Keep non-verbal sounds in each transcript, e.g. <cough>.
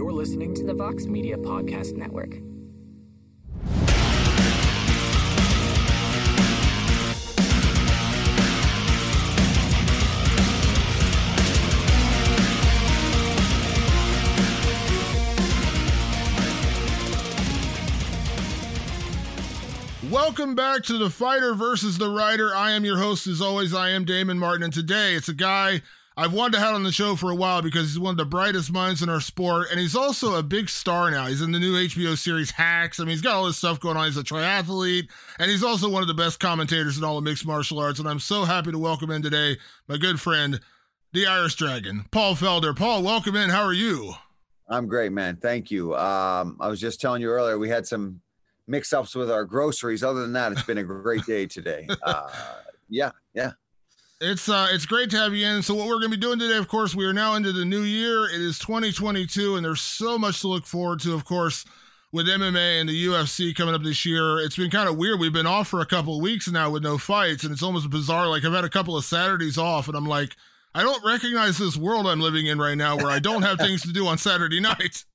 You're listening to the Vox Media Podcast Network. Welcome back to the fighter versus the writer. I am your host, as always. I am Damon Martin, and today it's a guy I've wanted to have on the show for a while because he's one of the brightest minds in our sport, and he's also a big star now. He's in the new HBO series Hacks. I mean, he's got all this stuff going on. He's a triathlete, and he's also one of the best commentators in all of mixed martial arts. And I'm so happy to welcome in today my good friend, the Irish Dragon, Paul Felder. Paul, welcome in. How are you? I'm great, man. Thank you. Um, I was just telling you earlier we had some mix ups with our groceries. Other than that, it's been a great day today. <laughs> Uh, yeah, yeah. It's uh it's great to have you in. So what we're going to be doing today, of course, we are now into the new year. It is 2022 and there's so much to look forward to, of course, with MMA and the UFC coming up this year. It's been kind of weird. We've been off for a couple of weeks now with no fights and it's almost bizarre like I've had a couple of Saturdays off and I'm like I don't recognize this world I'm living in right now where I don't have things to do on Saturday <laughs> nights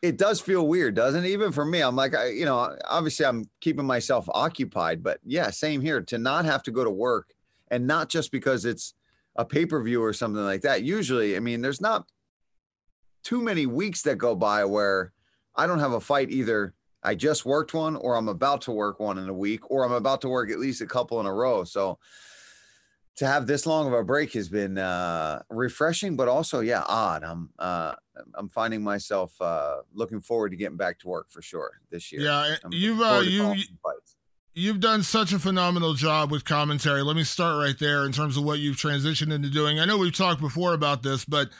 it does feel weird, doesn't it? Even for me, I'm like, I, you know, obviously I'm keeping myself occupied, but yeah, same here. To not have to go to work, and not just because it's a pay per view or something like that. Usually, I mean, there's not too many weeks that go by where I don't have a fight either. I just worked one, or I'm about to work one in a week, or I'm about to work at least a couple in a row. So to have this long of a break has been uh, refreshing, but also, yeah, odd. I'm uh, I'm finding myself uh, looking forward to getting back to work for sure this year. Yeah, I'm you've uh, you you've done such a phenomenal job with commentary. Let me start right there in terms of what you've transitioned into doing. I know we've talked before about this, but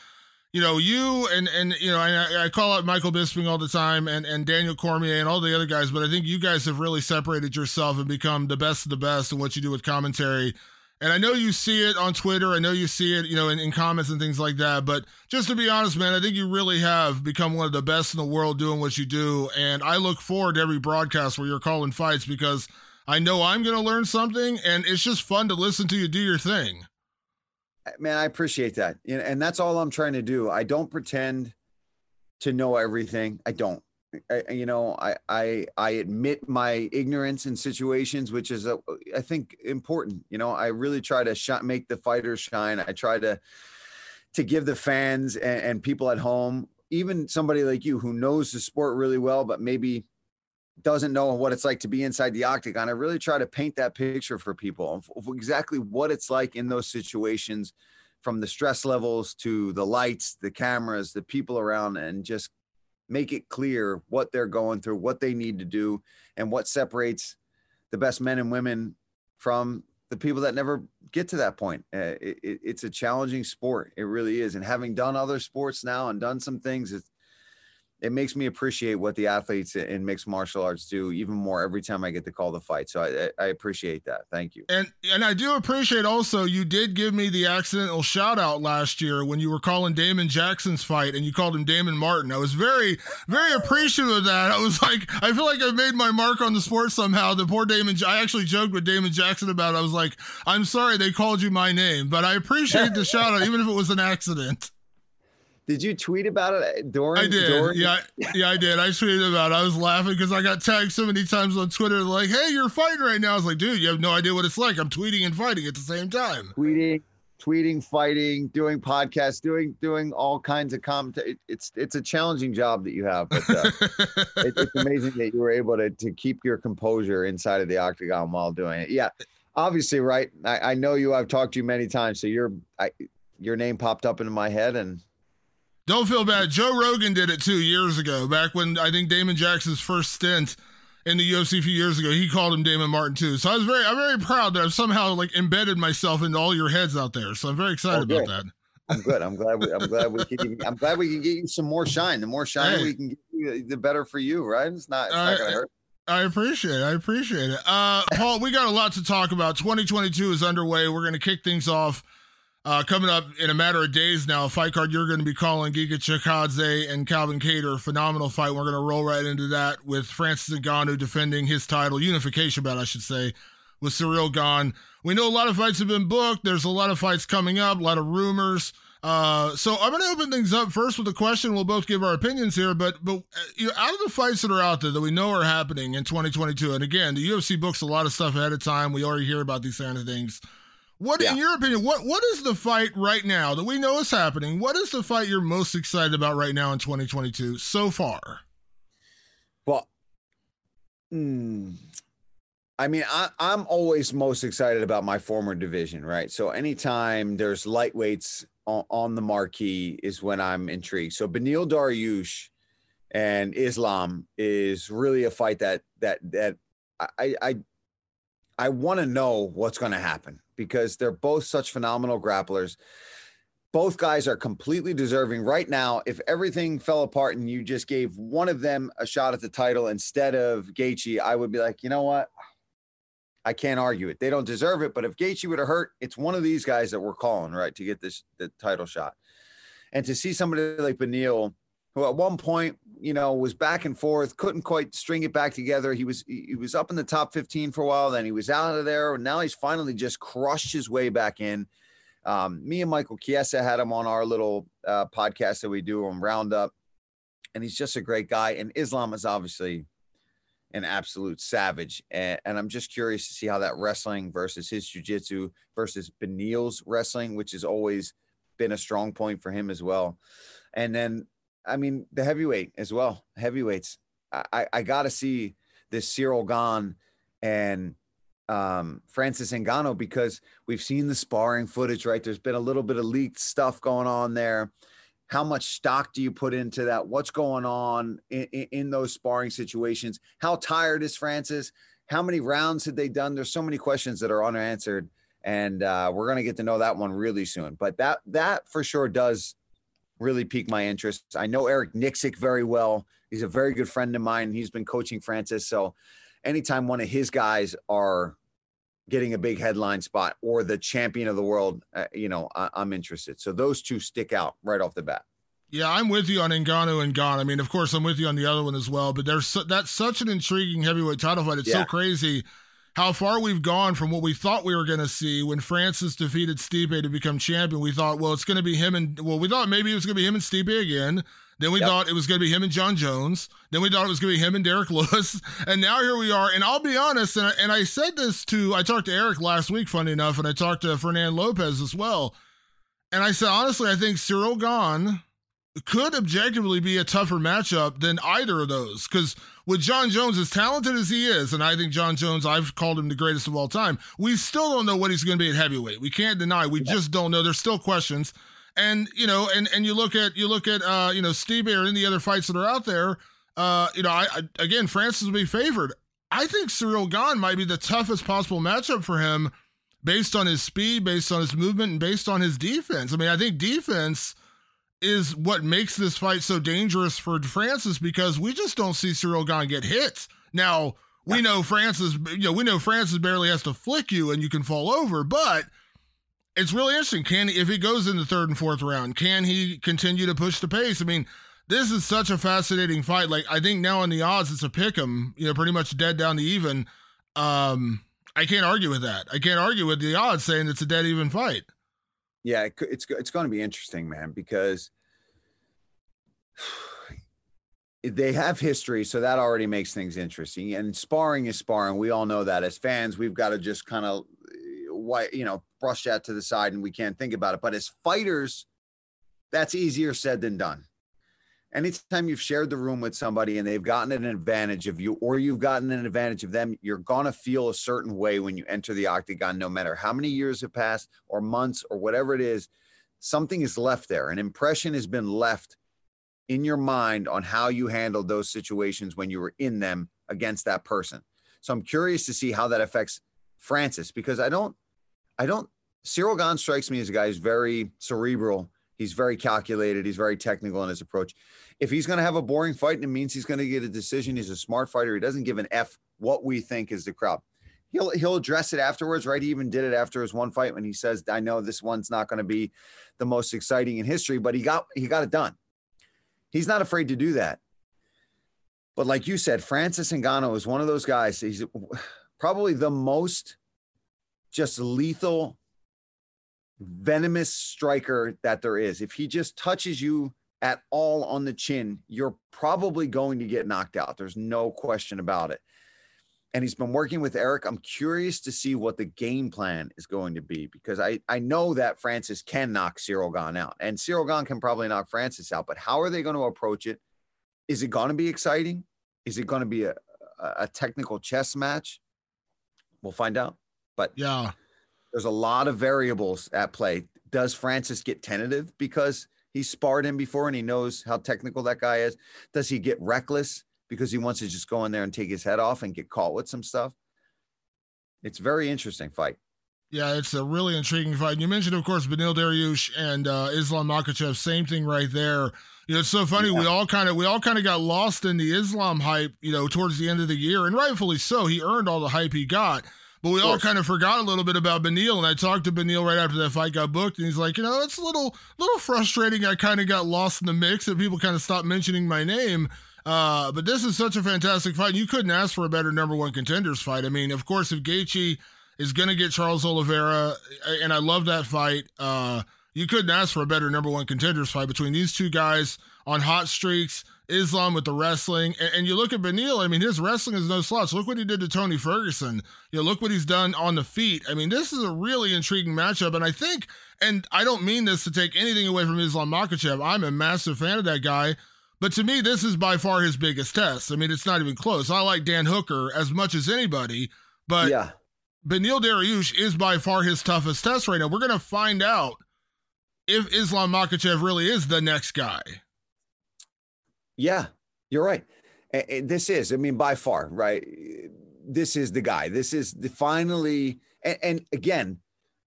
you know, you and and you know, I, I call out Michael Bisping all the time, and and Daniel Cormier and all the other guys, but I think you guys have really separated yourself and become the best of the best in what you do with commentary and I know you see it on Twitter. I know you see it, you know, in, in, comments and things like that. But just to be honest, man, I think you really have become one of the best in the world doing what you do. And I look forward to every broadcast where you're calling fights because I know I'm going to learn something. And it's just fun to listen to you do your thing. Man, I appreciate that. And that's all I'm trying to do. I don't pretend to know everything. I don't. I, you know, I, I, I admit my ignorance in situations, which is, a, I think important, you know, I really try to sh- make the fighters shine. I try to, to give the fans and, and people at home, even somebody like you who knows the sport really well, but maybe doesn't know what it's like to be inside the octagon. I really try to paint that picture for people of, exactly what it's like in those situations from the stress levels to the lights, the cameras, the people around, and just make it clear what they're going through, what they need to do, and what separates the best men and women from the people that never get to that point. Uh, it, it, it's a challenging sport. It really is. And having done other sports now and done some things, it's, it makes me appreciate what the athletes in mixed martial arts do even more every time I get to call the fight. So I, I appreciate that. Thank you. And and I do appreciate also you did give me the accidental shout out last year when you were calling Damon Jackson's fight and you called him Damon Martin. I was very very appreciative of that. I was like I feel like I made my mark on the sport somehow. The poor Damon I actually joked with Damon Jackson about it. I was like I'm sorry they called you my name, but I appreciate the <laughs> shout out even if it was an accident. Did you tweet about it during? I did. Yeah, <laughs> yeah, I did. I tweeted about it. I was laughing because I got tagged so many times on Twitter, like, "Hey, you're fighting right now." I was like, "Dude, you have no idea what it's like. I'm tweeting and fighting at the same time." Tweeting, tweeting, fighting, doing podcasts, doing doing all kinds of commentary. It's it's a challenging job that you have, but uh, <laughs> it, it's amazing that you were able to to keep your composure inside of the octagon while doing it. Yeah, obviously, right. I, I know you. I've talked to you many times, so your I, your name popped up into my head and don't feel bad. Joe Rogan did it two years ago, back when I think Damon Jackson's first stint in the UFC a few years ago. He called him Damon Martin too. So I was very, I'm very proud that I've somehow like embedded myself into all your heads out there. So I'm very excited oh, about that. I'm good. I'm glad. We, I'm glad we can. I'm glad we can get you some more shine. The more shine hey. we can get you, the better for you, right? It's not. It's uh, not gonna hurt. I appreciate it. I appreciate it. Uh, Paul, we got a lot to talk about. 2022 is underway. We're going to kick things off uh, coming up in a matter of days now, fight card you're going to be calling Giga Chikadze and Calvin Kattar. Phenomenal fight. We're going to roll right into that with Francis Ngannou defending his title, unification bout, I should say, with Ciryl Gane. We know a lot of fights have been booked. There's a lot of fights coming up, a lot of rumors. Uh, so I'm going to open things up first with a question. We'll both give our opinions here, but but uh, you know, out of the fights that are out there that we know are happening in 2022, and again, the UFC books a lot of stuff ahead of time. We already hear about these kind of things. What, yeah. in your opinion, what what is the fight right now that we know is happening? What is the fight you're most excited about right now in 2022 so far? Well, hmm, I mean, I, I'm always most excited about my former division, right? So anytime there's lightweights on, on the marquee is when I'm intrigued. So Beneil Dariush and Islam is really a fight that that that I I I want to know what's going to happen because they're both such phenomenal grapplers. Both guys are completely deserving right now. If everything fell apart and you just gave one of them a shot at the title instead of Gaethje, I would be like, you know what? I can't argue it. They don't deserve it. But if Gaethje would have hurt, it's one of these guys that we're calling right to get this the title shot. And to see somebody like Beneil who at one point, you know, was back and forth, couldn't quite string it back together. He was he was up in the top 15 for a while, then he was out of there. And now he's finally just crushed his way back in. Um, me and Michael Chiesa had him on our little uh, podcast that we do on Roundup, and he's just a great guy. And Islam is obviously an absolute savage, and, and I'm just curious to see how that wrestling versus his jujitsu versus Beneil's wrestling, which has always been a strong point for him as well. And then I mean, the heavyweight as well. Heavyweights. I, I got to see this Ciryl Gane and um, Francis Ngannou because we've seen the sparring footage, right? There's been a little bit of leaked stuff going on there. How much stock do you put into that? What's going on in, in, in those sparring situations? How tired is Francis? How many rounds had they done? There's so many questions that are unanswered, and uh, we're going to get to know that one really soon. But that that for sure does really piqued my interest. I know Eric Nicksick very well. He's a very good friend of mine. He's been coaching Francis. So anytime one of his guys are getting a big headline spot or the champion of the world, uh, you know, I, am interested. So those two stick out right off the bat. Yeah, I'm with you on Ngannou and Gane. I mean, of course, I'm with you on the other one as well. But there's so, that's such an intriguing heavyweight title fight. It's yeah. so crazy how far we've gone from what we thought we were going to see when Francis defeated Stipe to become champion. We thought, well, it's going to be him and well, we thought maybe it was going to be him and Stipe again. Then we yep. thought it was going to be him and Jon Jones. Then we thought it was going to be him and Derrick <laughs> Lewis. And now here we are. And I'll be honest, and I, and I said this to, I talked to Eric last week, funny enough, and I talked to Fernand Lopez as well. And I said, honestly, I think Ciryl Gane could objectively be a tougher matchup than either of those. Because with Jon Jones, as talented as he is, and I think Jon Jones, I've called him the greatest of all time, we still don't know what he's going to be at heavyweight. We can't deny. We yeah. just don't know. There's still questions. And you know, and and you look at you look at uh, you know Steve or any other fights that are out there. Uh, you know, I, I again Francis will be favored. I think Ciryl Gane might be the toughest possible matchup for him based on his speed, based on his movement, and based on his defense. I mean, I think defense is what makes this fight so dangerous for Francis because we just don't see Ciryl Gane get hits. Now, we know Francis, you know, we know Francis barely has to flick you and you can fall over, but it's really interesting. Can he, if he goes in the third and fourth round, can he continue to push the pace? I mean, this is such a fascinating fight. Like I think now in the odds, it's a pick 'em, you know, pretty much dead down to even. Um, I can't argue with that. I can't argue with the odds saying it's a dead even fight. Yeah, it, it's it's going to be interesting, man, because <sighs> they have history, so that already makes things interesting. And sparring is sparring. We all know that as fans, we've got to just kind of, eh, why you know, brush that to the side, and we can't think about it. But as fighters, that's easier said than done. Anytime you've shared the room with somebody and they've gotten an advantage of you, or you've gotten an advantage of them, you're gonna feel a certain way when you enter the octagon, no matter how many years have passed, or months, or whatever it is. Something is left there. An impression has been left in your mind on how you handled those situations when you were in them against that person. So I'm curious to see how that affects Francis because I don't, I don't, Ciryl Gane strikes me as a guy who's very cerebral. He's very calculated. He's very technical in his approach. If he's going to have a boring fight and it means he's going to get a decision, he's a smart fighter. He doesn't give an F what we think is the crowd. He'll he'll address it afterwards, right? He even did it after his one fight when he says, "I know this one's not going to be the most exciting in history, but he got he got it done." He's not afraid to do that. But like you said, Francis Ngannou is one of those guys. He's probably the most just lethal, venomous striker that there is. If he just touches you at all on the chin, you're probably going to get knocked out. There's no question about it. And he's been working with Eric. I'm curious to see what the game plan is going to be because I, I know that Francis can knock Ciryl Gane out and Ciryl Gane can probably knock Francis out. But how are they going to approach it? Is it going to be exciting? Is it going to be a, a technical chess match? We'll find out. But yeah, there's a lot of variables at play. Does Francis get tentative because he sparred him before and he knows how technical that guy is? Does he get reckless because he wants to just go in there and take his head off and get caught with some stuff? It's very interesting fight. Yeah, it's a really intriguing fight. You mentioned, of course, Beneil Dariush and uh, Islam Makhachev. Same thing right there. You know, it's so funny. Yeah. We all kind of we all kind of got lost in the Islam hype. You know, towards the end of the year, and rightfully so. He earned all the hype he got. But we all kind of forgot a little bit about Beneil, and I talked to Beneil right after that fight got booked, and he's like, you know, it's a little, little frustrating. I kind of got lost in the mix, and people kind of stopped mentioning my name. Uh, but this is such a fantastic fight. You couldn't ask for a better number one contenders fight. I mean, of course, if Gaethje is going to get Charles Oliveira, and I love that fight. Uh, you couldn't ask for a better number one contenders fight between these two guys on hot streaks. Islam with the wrestling. And, and, you look at Beneil, I mean, his wrestling is no slouch. Look what he did to Tony Ferguson. You know, look what he's done on the feet. I mean, this is a really intriguing matchup. And I think, and I don't mean this to take anything away from Islam Makhachev. I'm a massive fan of that guy. But to me, this is by far his biggest test. I mean, it's not even close. I like Dan Hooker as much as anybody, but yeah. Beneil Dariush is by far his toughest test right now. We're going to find out if Islam Makhachev really is the next guy. Yeah, you're right. This is, I mean, by far, right? This is the guy. This is the finally, and, and again,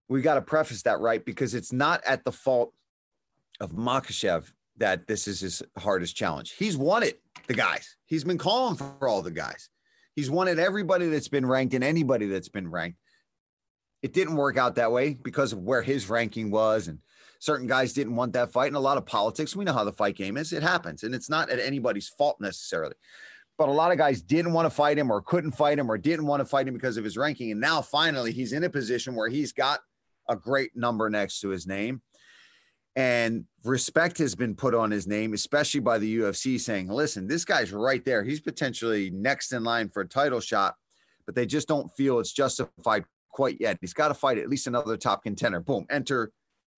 we got to preface that right because it's not at the fault of Makhachev that this is his hardest challenge. He's won it, the guys. He's been calling for all the guys. He's wanted everybody that's been ranked and anybody that's been ranked. It didn't work out that way because of where his ranking was and certain guys didn't want that fight and a lot of politics. We know how the fight game is. It happens and it's not at anybody's fault necessarily. But a lot of guys didn't want to fight him or couldn't fight him or didn't want to fight him because of his ranking. And now finally he's in a position where he's got a great number next to his name. And respect has been put on his name, especially by the UFC, saying, listen, this guy's right there. He's potentially next in line for a title shot, but they just don't feel it's justified quite yet. He's got to fight at least another top contender. Boom, enter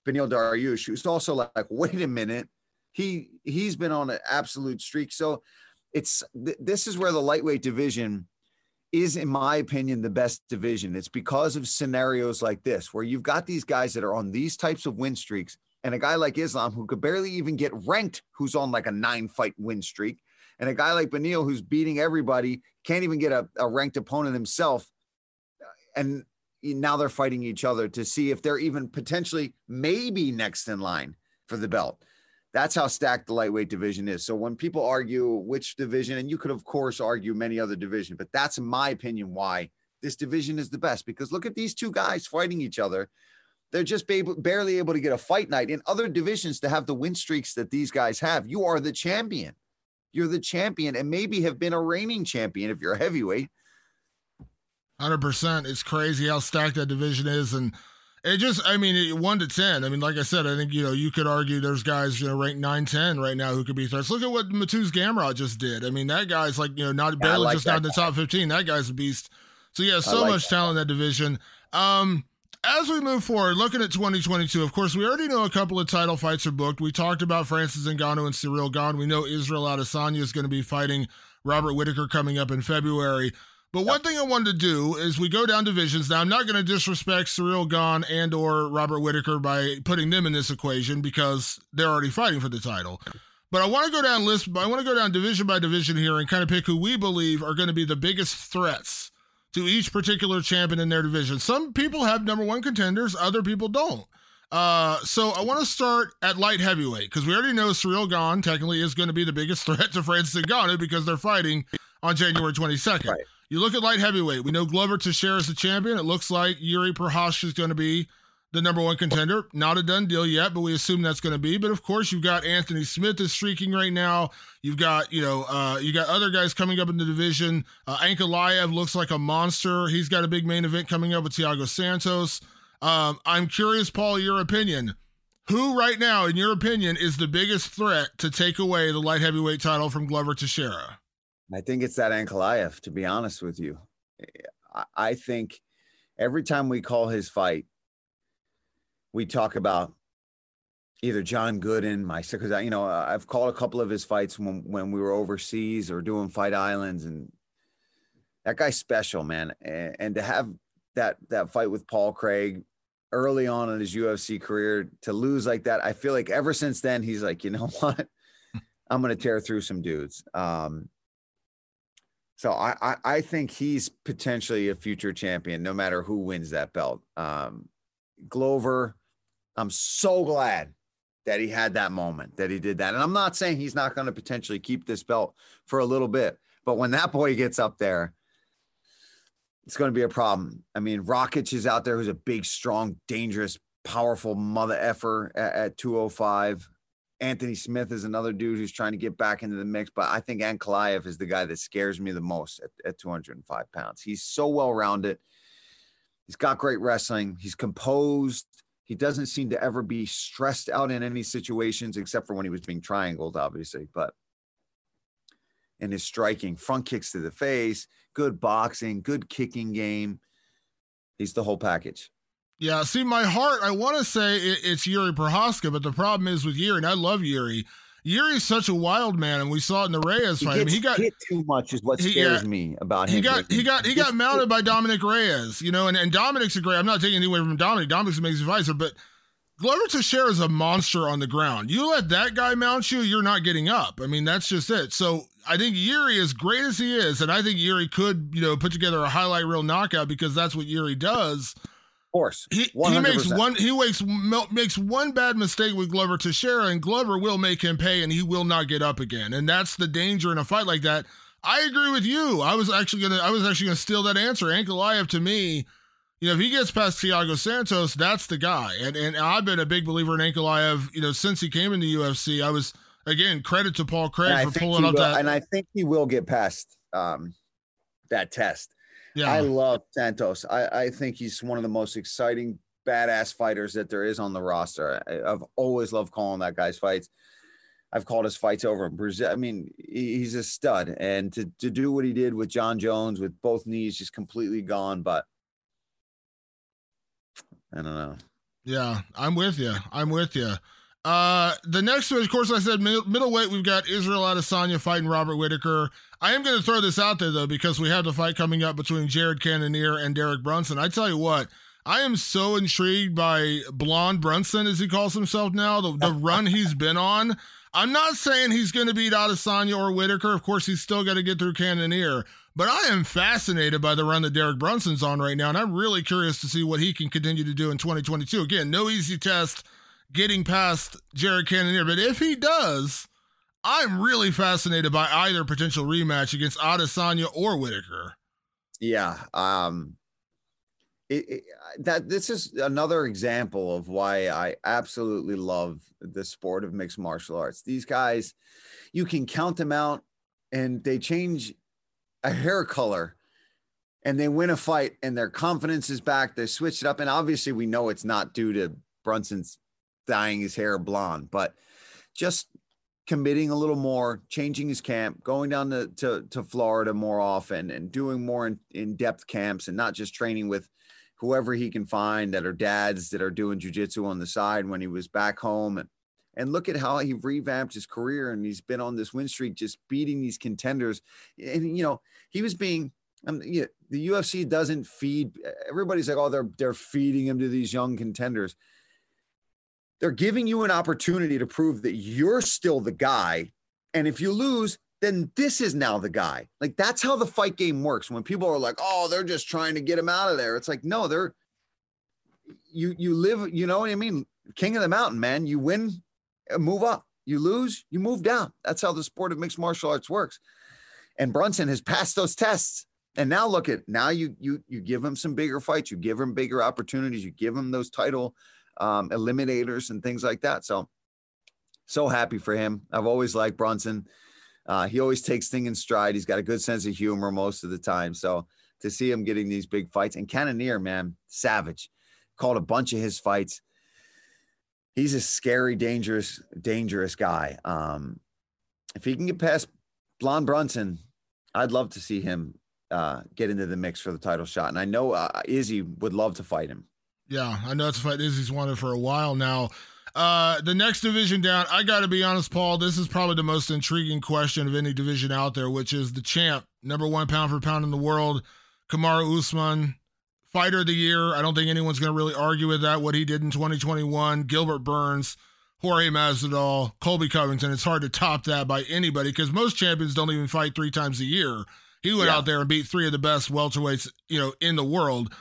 Beneil Dariush, who's also like, wait a minute, he he's been on an absolute streak. So it's th- this is where the lightweight division is, in my opinion, the best division. It's because of scenarios like this, where you've got these guys that are on these types of win streaks, and a guy like Islam who could barely even get ranked, who's on like a nine fight win streak, and a guy like Beneil who's beating everybody, can't even get a, a ranked opponent himself. And now they're fighting each other to see if they're even potentially maybe next in line for the belt. That's how stacked the lightweight division is. So when people argue which division, and you could of course argue many other divisions, but that's my opinion why this division is the best. Because look at these two guys fighting each other. They're just barely able to get a fight night in other divisions to have the win streaks that these guys have. You are the champion. You're the champion, and maybe have been a reigning champion if you're a heavyweight. Hundred percent. It's crazy how stacked that division is, and it just, I mean, one to 10. I mean, like I said, I think, you know, you could argue there's guys, you know, ranked 9, 10 right now who could be threats. Look at what Mateusz Gamrot just did. I mean, that guy's like, you know, not barely like just not in the top 15. That guy's a beast. So, yeah, so like much that. talent in that division. Um, as we move forward, looking at 2022, of course, we already know a couple of title fights are booked. We talked about Francis Ngannou and Ciryl Gane. We know Israel Adesanya is going to be fighting Robert Whitaker coming up in February. But one thing I wanted to do is we go down divisions. Now I'm not going to disrespect Ciryl Gane and or Robert Whitaker by putting them in this equation because they're already fighting for the title. But I want to go down list. I want to go down division by division here and kind of pick who we believe are going to be the biggest threats to each particular champion in their division. Some people have number one contenders, other people don't. Uh, so I want to start at light heavyweight because we already know Ciryl Gane technically is going to be the biggest <laughs> threat to Francis Ngannou because they're fighting on January 22nd. Right. You look at light heavyweight. We know Glover Teixeira is the champion. It looks like Yuri Prochazka is going to be the number one contender. Not a done deal yet, but we assume that's going to be. But of course, you've got Anthony Smith is streaking right now. You've got you know uh, you got other guys coming up in the division. Uh, Ankalaev looks like a monster. He's got a big main event coming up with Thiago Santos. Um, I'm curious, Paul, your opinion. Who right now, in your opinion, is the biggest threat to take away the light heavyweight title from Glover Teixeira? I think it's that Ankalaev, to be honest with you. I think every time we call his fight, we talk about either John Gooden, my because you know I've called a couple of his fights when when we were overseas or doing Fight Islands, and that guy's special, man. And, and to have that that fight with Paul Craig early on in his UFC career to lose like that, I feel like ever since then he's like, you know <laughs> what, I'm gonna tear through some dudes. Um, so I, I, I think he's potentially a future champion, no matter who wins that belt. Um, Glover, I'm so glad that he had that moment, that he did that. And I'm not saying he's not going to potentially keep this belt for a little bit, but when that boy gets up there, it's going to be a problem. I mean, Rakic is out there who's a big, strong, dangerous, powerful mother effer at, at 205. Anthony Smith is another dude who's trying to get back into the mix, but I think Ankalaev is the guy that scares me the most at, at 205 pounds. He's so well rounded. He's got great wrestling. He's composed. He doesn't seem to ever be stressed out in any situations except for when he was being triangled, obviously. But in his striking, front kicks to the face, good boxing, good kicking game. He's the whole package. Yeah, see, my heart, I want to say it, it's Yuri Prochazka, but the problem is with Yuri, and I love Yuri. Yuri's such a wild man, and we saw it in the Reyes fight. He, I mean, he got hit too much, is what scares he, me about him. He got he got he got mounted by Dominick Reyes, you know, and, and Dominick's a great. I'm not taking anything away from Dominick. Dominick's an amazing fighter, but Glover Teixeira is a monster on the ground. You let that guy mount you, you're not getting up. I mean, that's just it. So I think Yuri, as great as he is, and I think Yuri could, you know, put together a highlight reel knockout because that's what Yuri does course. He, he makes one he makes makes one bad mistake with Glover Teixeira, and Glover will make him pay, and he will not get up again. And that's the danger in a fight like that. I agree with you. I was actually gonna I was actually gonna steal that answer. Ankalaev to me, you know, if he gets past Thiago Santos, that's the guy. And and I've been a big believer in Ankalaev, you know, since he came into UFC. I was again credit to Paul Craig for pulling up will, that. And I think he will get past um, that test. Yeah. I love Santos. I, I think he's one of the most exciting, badass fighters that there is on the roster. I, have always loved calling that guy's fights. I've called his fights over in Brazil. I mean, he's a stud. And to, to do what he did with Jon Jones with both knees just completely gone, but I don't know. Yeah, I'm with you. I'm with you. Uh, the next one, of course, I said middle, middleweight. We've got Israel Adesanya fighting Robert Whitaker. I am going to throw this out there though because we have the fight coming up between Jared Cannonier and Derek Brunson. I tell you what, I am so intrigued by Blonde Brunson, as he calls himself now. The, the <laughs> run he's been on. I'm not saying he's going to beat Adesanya or Whitaker. Of course, he's still got to get through Cannonier. But I am fascinated by the run that Derek Brunson's on right now, and I'm really curious to see what he can continue to do in 2022. Again, no easy test getting past Jared Cannonier. But if he does, I'm really fascinated by either potential rematch against Adesanya or Whitaker. Yeah. Um, it, it, that this is another example of why I absolutely love the sport of mixed martial arts. These guys, you can count them out and they change a hair color and they win a fight and their confidence is back. They switch it up. And obviously, we know it's not due to Brunson's dyeing his hair blonde, but just committing a little more, changing his camp, going down to, to, to Florida more often and doing more in, in depth camps and not just training with whoever he can find that are dads that are doing jujitsu on the side when he was back home. And, and look at how he revamped his career and he's been on this win streak, just beating these contenders. And, you know, he was being, um, the UFC doesn't feed everybody's like, oh, they're, they're feeding him to these young contenders. They're giving you an opportunity to prove that you're still the guy. And if you lose, then this is now the guy. Like that's how the fight game works. When people are like, "Oh, they're just trying to get him out of there," it's like, no, they're you you live. You know what I mean? King of the mountain, man. You win, uh, move up. You lose, you move down. That's how the sport of mixed martial arts works. And Brunson has passed those tests. And now look at now you you you give him some bigger fights, you give him bigger opportunities, you give him those title um, eliminators and things like that. So so happy for him. I've always liked Brunson. Uh, he always takes things in stride. He's got a good sense of humor most of the time. So to see him getting these big fights and Cannonier, man, savage, called a bunch of his fights. He's a scary, dangerous, dangerous guy. Um, if he can get past Blonde Brunson, I'd love to see him uh, get into the mix for the title shot. And I know uh, Izzy would love to fight him. Yeah, I know it's a fight Izzy's wanted for a while now. Uh, the next division down, I got to be honest, Paul, this is probably the most intriguing question of any division out there, which is the champ, number one pound for pound in the world, Kamaru Usman, fighter of the year. I don't think anyone's going to really argue with that, what he did in 2021. Gilbert Burns, Jorge Masvidal, Colby Covington. It's hard to top that by anybody because most champions don't even fight three times a year. He went yeah. out there and beat three of the best welterweights, you know, in the world.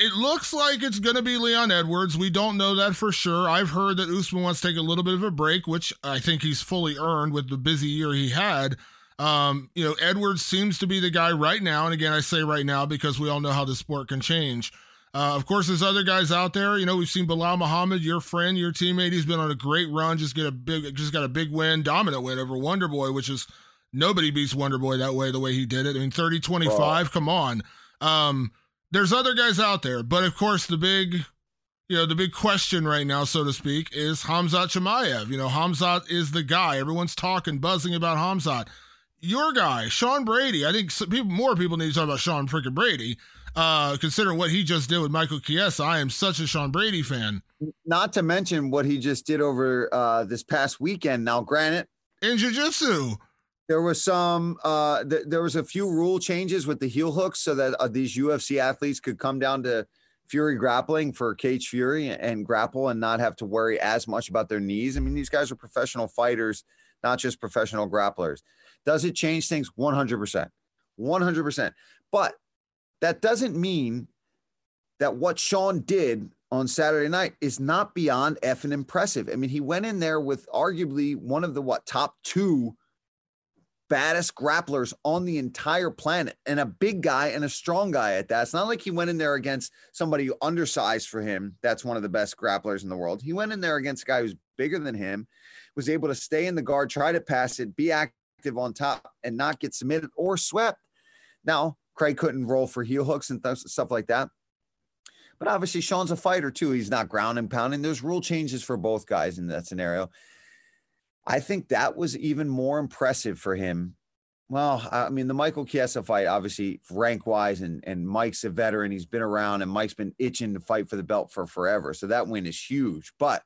It looks like it's going to be Leon Edwards. We don't know that for sure. I've heard that Usman wants to take a little bit of a break, which I think he's fully earned with the busy year he had. Um, you know, Edwards seems to be the guy right now. And again, I say right now because we all know how the sport can change. Uh, of course, there's other guys out there. You know, we've seen Belal Muhammad, your friend, your teammate. He's been on a great run. Just get a big, just got a big win, dominant win over Wonder Boy, which is nobody beats Wonder Boy that way, the way he did it. I mean, 30 25, come on. Um, there's other guys out there, but of course the big, you know, the big question right now, so to speak, is Hamzat Chimaev. You know, Hamzat is the guy. Everyone's talking, buzzing about Hamzat. Your guy, Sean Brady. I think people, more people need to talk about Sean freaking Brady. Uh, considering what he just did with Michael Chiesa, I am such a Sean Brady fan. Not to mention what he just did over uh, this past weekend. Now, granted, in jiu-jitsu there was some uh th- there was a few rule changes with the heel hooks so that uh, these UFC athletes could come down to Fury grappling for Cage Fury and grapple and not have to worry as much about their knees. I mean, these guys are professional fighters, not just professional grapplers. Does it change things? 100%. 100%. But that doesn't mean that what Sean did on Saturday night is not beyond effing impressive. I mean, he went in there with arguably one of the what top two baddest grapplers on the entire planet and a big guy and a strong guy at that. It's not like he went in there against somebody who undersized for him. That's one of the best grapplers in the world. He went in there against a guy who's bigger than him, was able to stay in the guard, try to pass it, be active on top, and not get submitted or swept. Now, Craig couldn't roll for heel hooks and th- stuff like that. But obviously, Sean's a fighter too. He's not ground and pounding. There's rule changes for both guys in that scenario. I think that was even more impressive for him. Well, I mean, the Michael Chiesa fight, obviously rank wise, and and Mike's a veteran. He's been around, and Mike's been itching to fight for the belt for forever. So that win is huge. But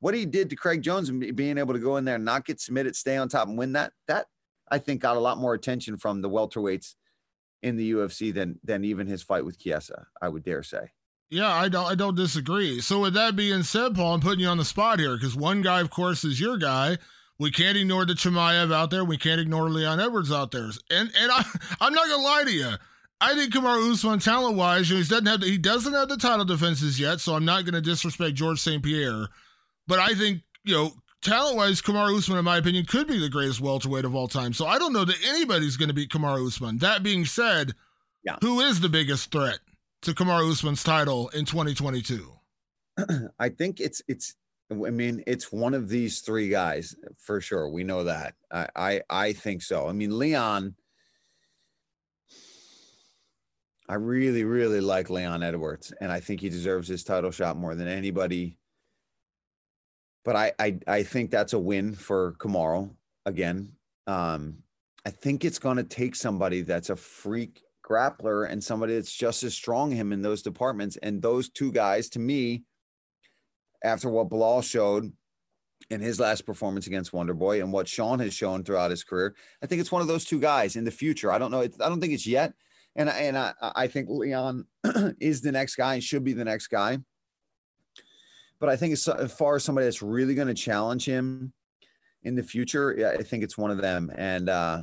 what he did to Craig Jones and being able to go in there and not get submitted, stay on top, and win that, that I think got a lot more attention from the welterweights in the UFC than than even his fight with Chiesa. I would dare say. Yeah, I don't I don't disagree. So with that being said, Paul, I'm putting you on the spot here because one guy, of course, is your guy we can't ignore the Chimaev out there. We can't ignore Leon Edwards out there. And and I, <laughs> I'm not gonna lie to you. I think Kamaru Usman, talent wise, he doesn't have the, he doesn't have the title defenses yet. So I'm not gonna disrespect George St. Pierre. but I think you know talent wise, Kamaru Usman, in my opinion, could be the greatest welterweight of all time. So I don't know that anybody's going to beat Kamaru Usman. That being said, yeah. who is the biggest threat to Kamaru Usman's title in 2022? <clears throat> I think it's it's. I mean, it's one of these three guys for sure. We know that. I I, I think so. I mean, Leon. I really, really like Leon Edwards, and I think he deserves his title shot more than anybody but I, I, I think that's a win for Kamaru again. Um, I think it's going to take somebody that's a freak grappler and somebody that's just as strong him in those departments. And those two guys, to me, after what Belal showed in his last performance against Wonder Boy and what Sean has shown throughout his career, I think it's one of those two guys in the future. I don't know. I don't think it's yet. And, and I, I think Leon <clears throat> is the next guy and should be the next guy. But I think as, far as somebody that's really going to challenge him in the future, I think it's one of them. And uh,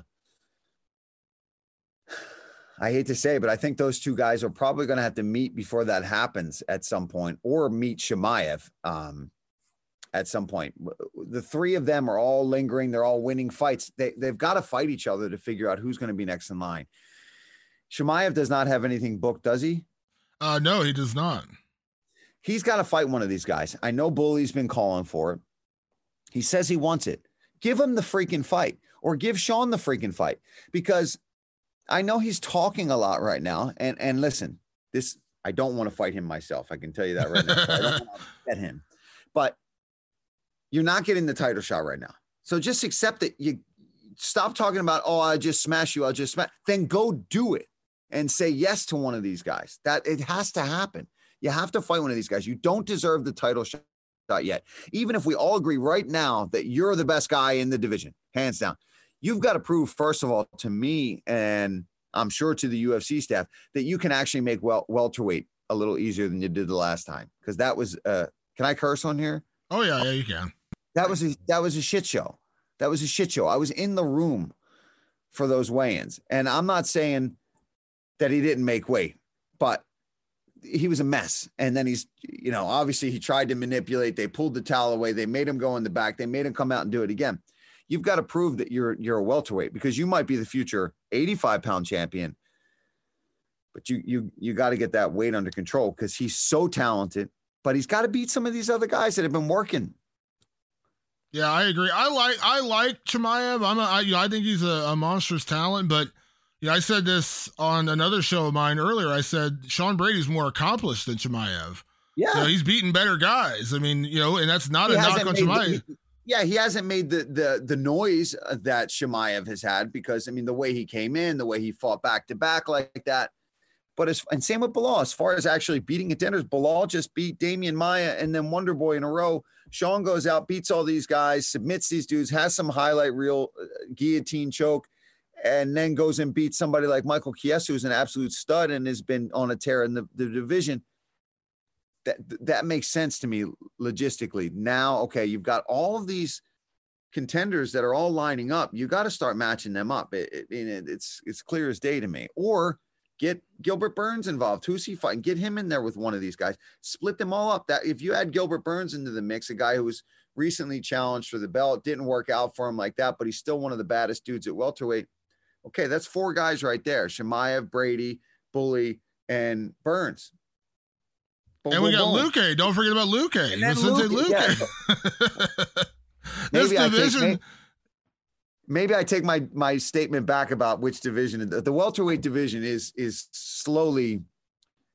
I hate to say, but I think those two guys are probably going to have to meet before that happens at some point, or meet Chimaev um, at some point. The three of them are all lingering; they're all winning fights. They they've got to fight each other to figure out who's going to be next in line. Chimaev does not have anything booked, does he? Uh, no, he does not he's got to fight one of these guys. I know Bully's been calling for it. He says he wants it. Give him the freaking fight or give Sean the freaking fight because I know he's talking a lot right now. And and listen, this I don't want to fight him myself. I can tell you that right now. I don't want to get him. But you're not getting the title shot right now. So just accept it. You stop talking about, oh, I just smash you, I'll just smash. Then go do it and say yes to one of these guys. That it has to happen. You have to fight one of these guys. You don't deserve the title shot yet. Even if we all agree right now that you're the best guy in the division, hands down, you've got to prove, first of all, to me and I'm sure to the UFC staff that you can actually make wel- welterweight a little easier than you did the last time. Because that was, uh, can I curse on here? Oh yeah, yeah, you can. That was a, that was a shit show. That was a shit show. I was in the room for those weigh-ins, and I'm not saying that he didn't make weight, but he was a mess. And then he's, you know, obviously he tried to manipulate. They pulled the towel away. They made him go in the back. They made him come out and do it again. You've got to prove that you're you're a welterweight because you might be the future 85 pound champion. But you you you got to get that weight under control because he's so talented. But he's got to beat some of these other guys that have been working. Yeah, I agree. I like I like Chimaev. I'm a, I, you know, I think he's a, a monstrous talent, but yeah, I said this on another show of mine earlier. I said Sean Brady's more accomplished than Chimaev. Yeah, you know, he's beaten better guys. I mean, you know, and that's not he a knock on Chimaev. Yeah, he hasn't made the the the noise that Chimaev has had because I mean the way he came in, the way he fought back to back like that. But as and same with Belal, as far as actually beating contenders, Belal just beat Demian Maia and then Wonder Boy in a row. Sean goes out, beats all these guys, submits these dudes, has some highlight reel uh, guillotine choke and then goes and beats somebody like Michael Chiesa, who's an absolute stud and has been on a tear in the, the division. That that makes sense to me logistically. Now, okay, you've got all of these contenders that are all lining up. You got to start matching them up. It, it, it's it's clear as day to me. Or get Gilbert Burns involved. Who's he fighting? Get him in there with one of these guys. Split them all up. That if you add Gilbert Burns into the mix, a guy who was recently challenged for the belt, didn't work out for him like that, but he's still one of the baddest dudes at welterweight Okay, that's four guys right there: Chimaev, Brady, Bully, and Burns. Boom, and we got boom. Luque. Don't forget about Luque. Luque. Luque. Yeah. <laughs> this maybe division. I take, maybe I take my my statement back about which division. The, the welterweight division is is slowly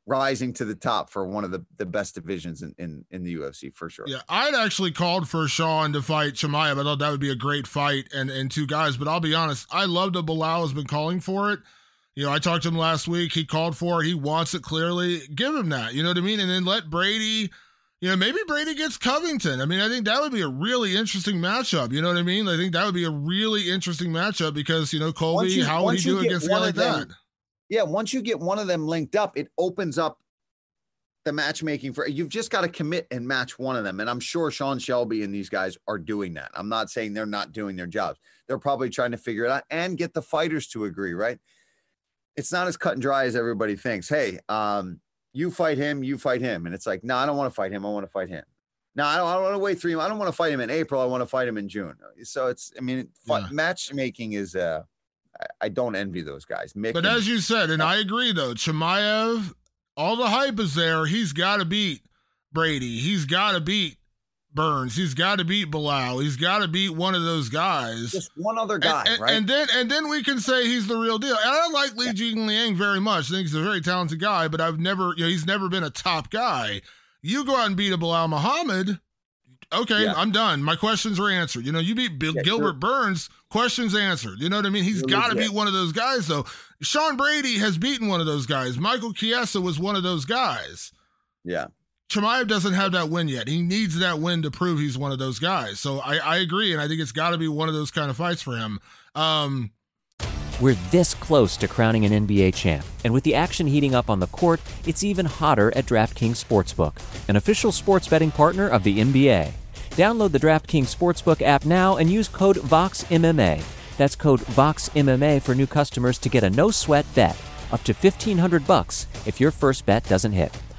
rising to the top for one of the, the best divisions in, in, in the UFC for sure. Yeah, I'd actually called for Sean to fight Chimaev. I thought that would be a great fight and, and two guys. But I'll be honest, I love that Belal has been calling for it. You know, I talked to him last week. He called for it. He wants it clearly. Give him that. You know what I mean? And then let Brady. You know, maybe Brady gets Covington. I mean, I think that would be a really interesting matchup. You know what I mean? I think that would be a really interesting matchup because, you know, Colby, you, how would he do against a guy like them, that? Yeah, once you get one of them linked up, it opens up the matchmaking for you've just got to commit and match one of them. And I'm sure Sean Shelby and these guys are doing that. I'm not saying they're not doing their jobs. They're probably trying to figure it out and get the fighters to agree, right? It's not as cut and dry as everybody thinks. Hey, um, you fight him, you fight him. And it's like, no, I don't want to fight him. I want to fight him. Now I don't, I don't want to wait three. I don't want to fight him in April. I want to fight him in June. So it's. I mean, yeah. matchmaking is. Uh, I, I don't envy those guys. Mick but and, as you said, and I agree though, Chimaev, all the hype is there. He's got to beat Brady. He's got to beat Burns. He's got to beat Belal. He's got to beat one of those guys. Just one other guy, and, and, right? And then and then we can say he's the real deal. And I like Li yeah. Jingliang very much. I think he's a very talented guy, but I've never, you know, he's never been a top guy. You go out and beat a Belal Muhammad. Okay, yeah. I'm done. My questions are answered. You know, you beat Bill, yeah, Gilbert sure. Burns, questions answered. You know what I mean? He's got to beat one of those guys, though. Sean Brady has beaten one of those guys. Michael Chiesa was one of those guys. Yeah. Chimaev doesn't have that win yet. He needs that win to prove he's one of those guys. So I, I agree, and I think it's got to be one of those kind of fights for him. Um, We're this close to crowning an NBA champ, and with the action heating up on the court, it's even hotter at DraftKings Sportsbook, an official sports betting partner of the NBA. Download the DraftKings Sportsbook app now and use code VOXMMA. That's code VOXMMA for new customers to get a no-sweat bet up to 1500 bucks if your first bet doesn't hit.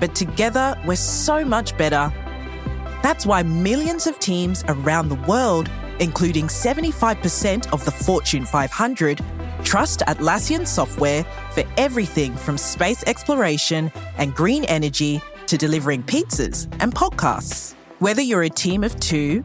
but together we're so much better. That's why millions of teams around the world, including 75% of the Fortune 500, trust Atlassian software for everything from space exploration and green energy to delivering pizzas and podcasts. Whether you're a team of two,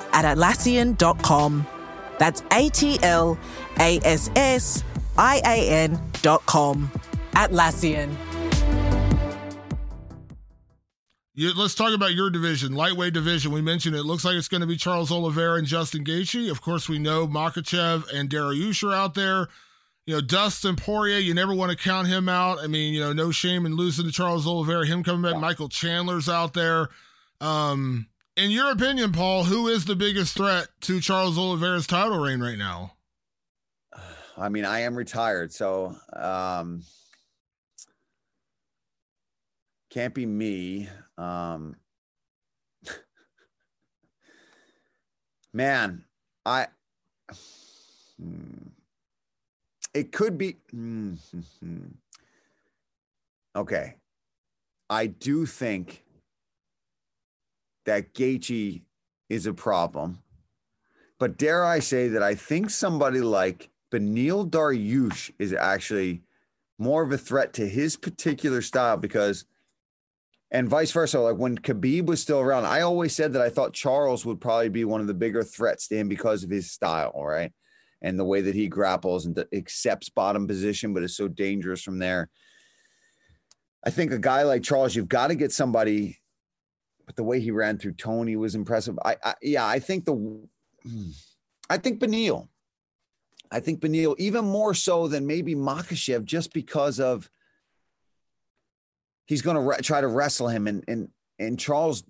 at Atlassian.com. That's A T L A S S I A N.com. Atlassian. You, let's talk about your division, lightweight division. We mentioned it looks like it's going to be Charles Oliveira and Justin Gaethje. Of course, we know Makhachev and Dariush are out there. You know, Dustin Poirier, you never want to count him out. I mean, you know, no shame in losing to Charles Oliveira. Him coming back, Michael Chandler's out there. Um, in your opinion, Paul, who is the biggest threat to Charles Oliveira's title reign right now? I mean, I am retired, so um, can't be me. Um, <laughs> man, I. Hmm, it could be. Hmm, okay. I do think that Gaethje is a problem. But dare I say that I think somebody like Beneil Dariush is actually more of a threat to his particular style because and vice versa. Like when Khabib was still around, I always said that I thought Charles would probably be one of the bigger threats to him because of his style, right? And the way that he grapples and accepts bottom position, but is so dangerous from there. I think a guy like Charles, you've got to get somebody. But the way he ran through Tony was impressive. I, I yeah, I think the, I think Beneil. I think Beneil even more so than maybe Makhachev, just because of he's going to re- try to wrestle him. And, and, and Charles,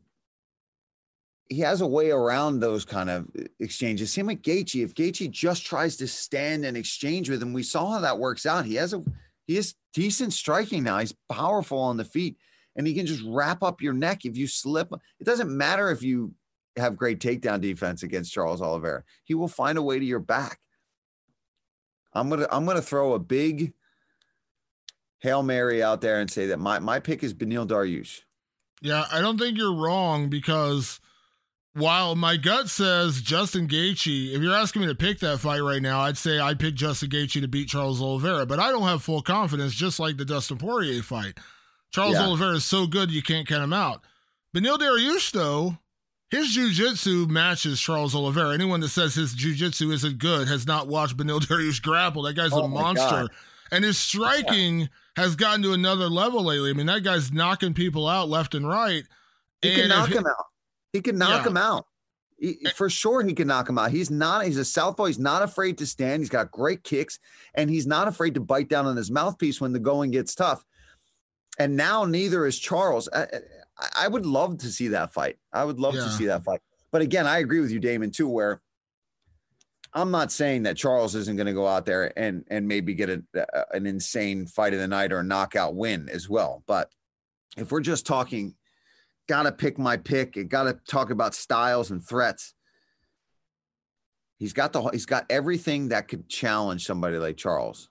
he has a way around those kind of exchanges. Same with Gaethje. If Gaethje just tries to stand and exchange with him, we saw how that works out. He has a, he is decent striking now. He's powerful on the feet. And he can just wrap up your neck if you slip. It doesn't matter if you have great takedown defense against Charles Oliveira. He will find a way to your back. I'm gonna I'm gonna throw a big hail mary out there and say that my my pick is Beneil Dariush. Yeah, I don't think you're wrong because while my gut says Justin Gaethje, if you're asking me to pick that fight right now, I'd say I'd pick Justin Gaethje to beat Charles Oliveira, but I don't have full confidence, just like the Dustin Poirier fight. Charles yeah. Oliveira is so good you can't count him out. Beneil Dariush, though, his jiu-jitsu matches Charles Oliveira. Anyone that says his jiu-jitsu isn't good has not watched Beneil <laughs> Dariush grapple. That guy's oh a monster. God. And his striking yeah. has gotten to another level lately. I mean, that guy's knocking people out left and right. He and can knock him out. He can knock yeah. him out. He, for sure, he can knock him out. He's not. He's a southpaw. He's not afraid to stand. He's got great kicks, and he's not afraid to bite down on his mouthpiece when the going gets tough. And now neither is Charles. I, I would love to see that fight. I would love yeah. to see that fight. But again, I agree with you, Damon, too. Where I'm not saying that Charles isn't going to go out there and and maybe get a, a, an insane fight of the night or a knockout win as well. But if we're just talking got to pick my pick. and Got to talk about styles and threats. He's got the he's got everything that could challenge somebody like Charles.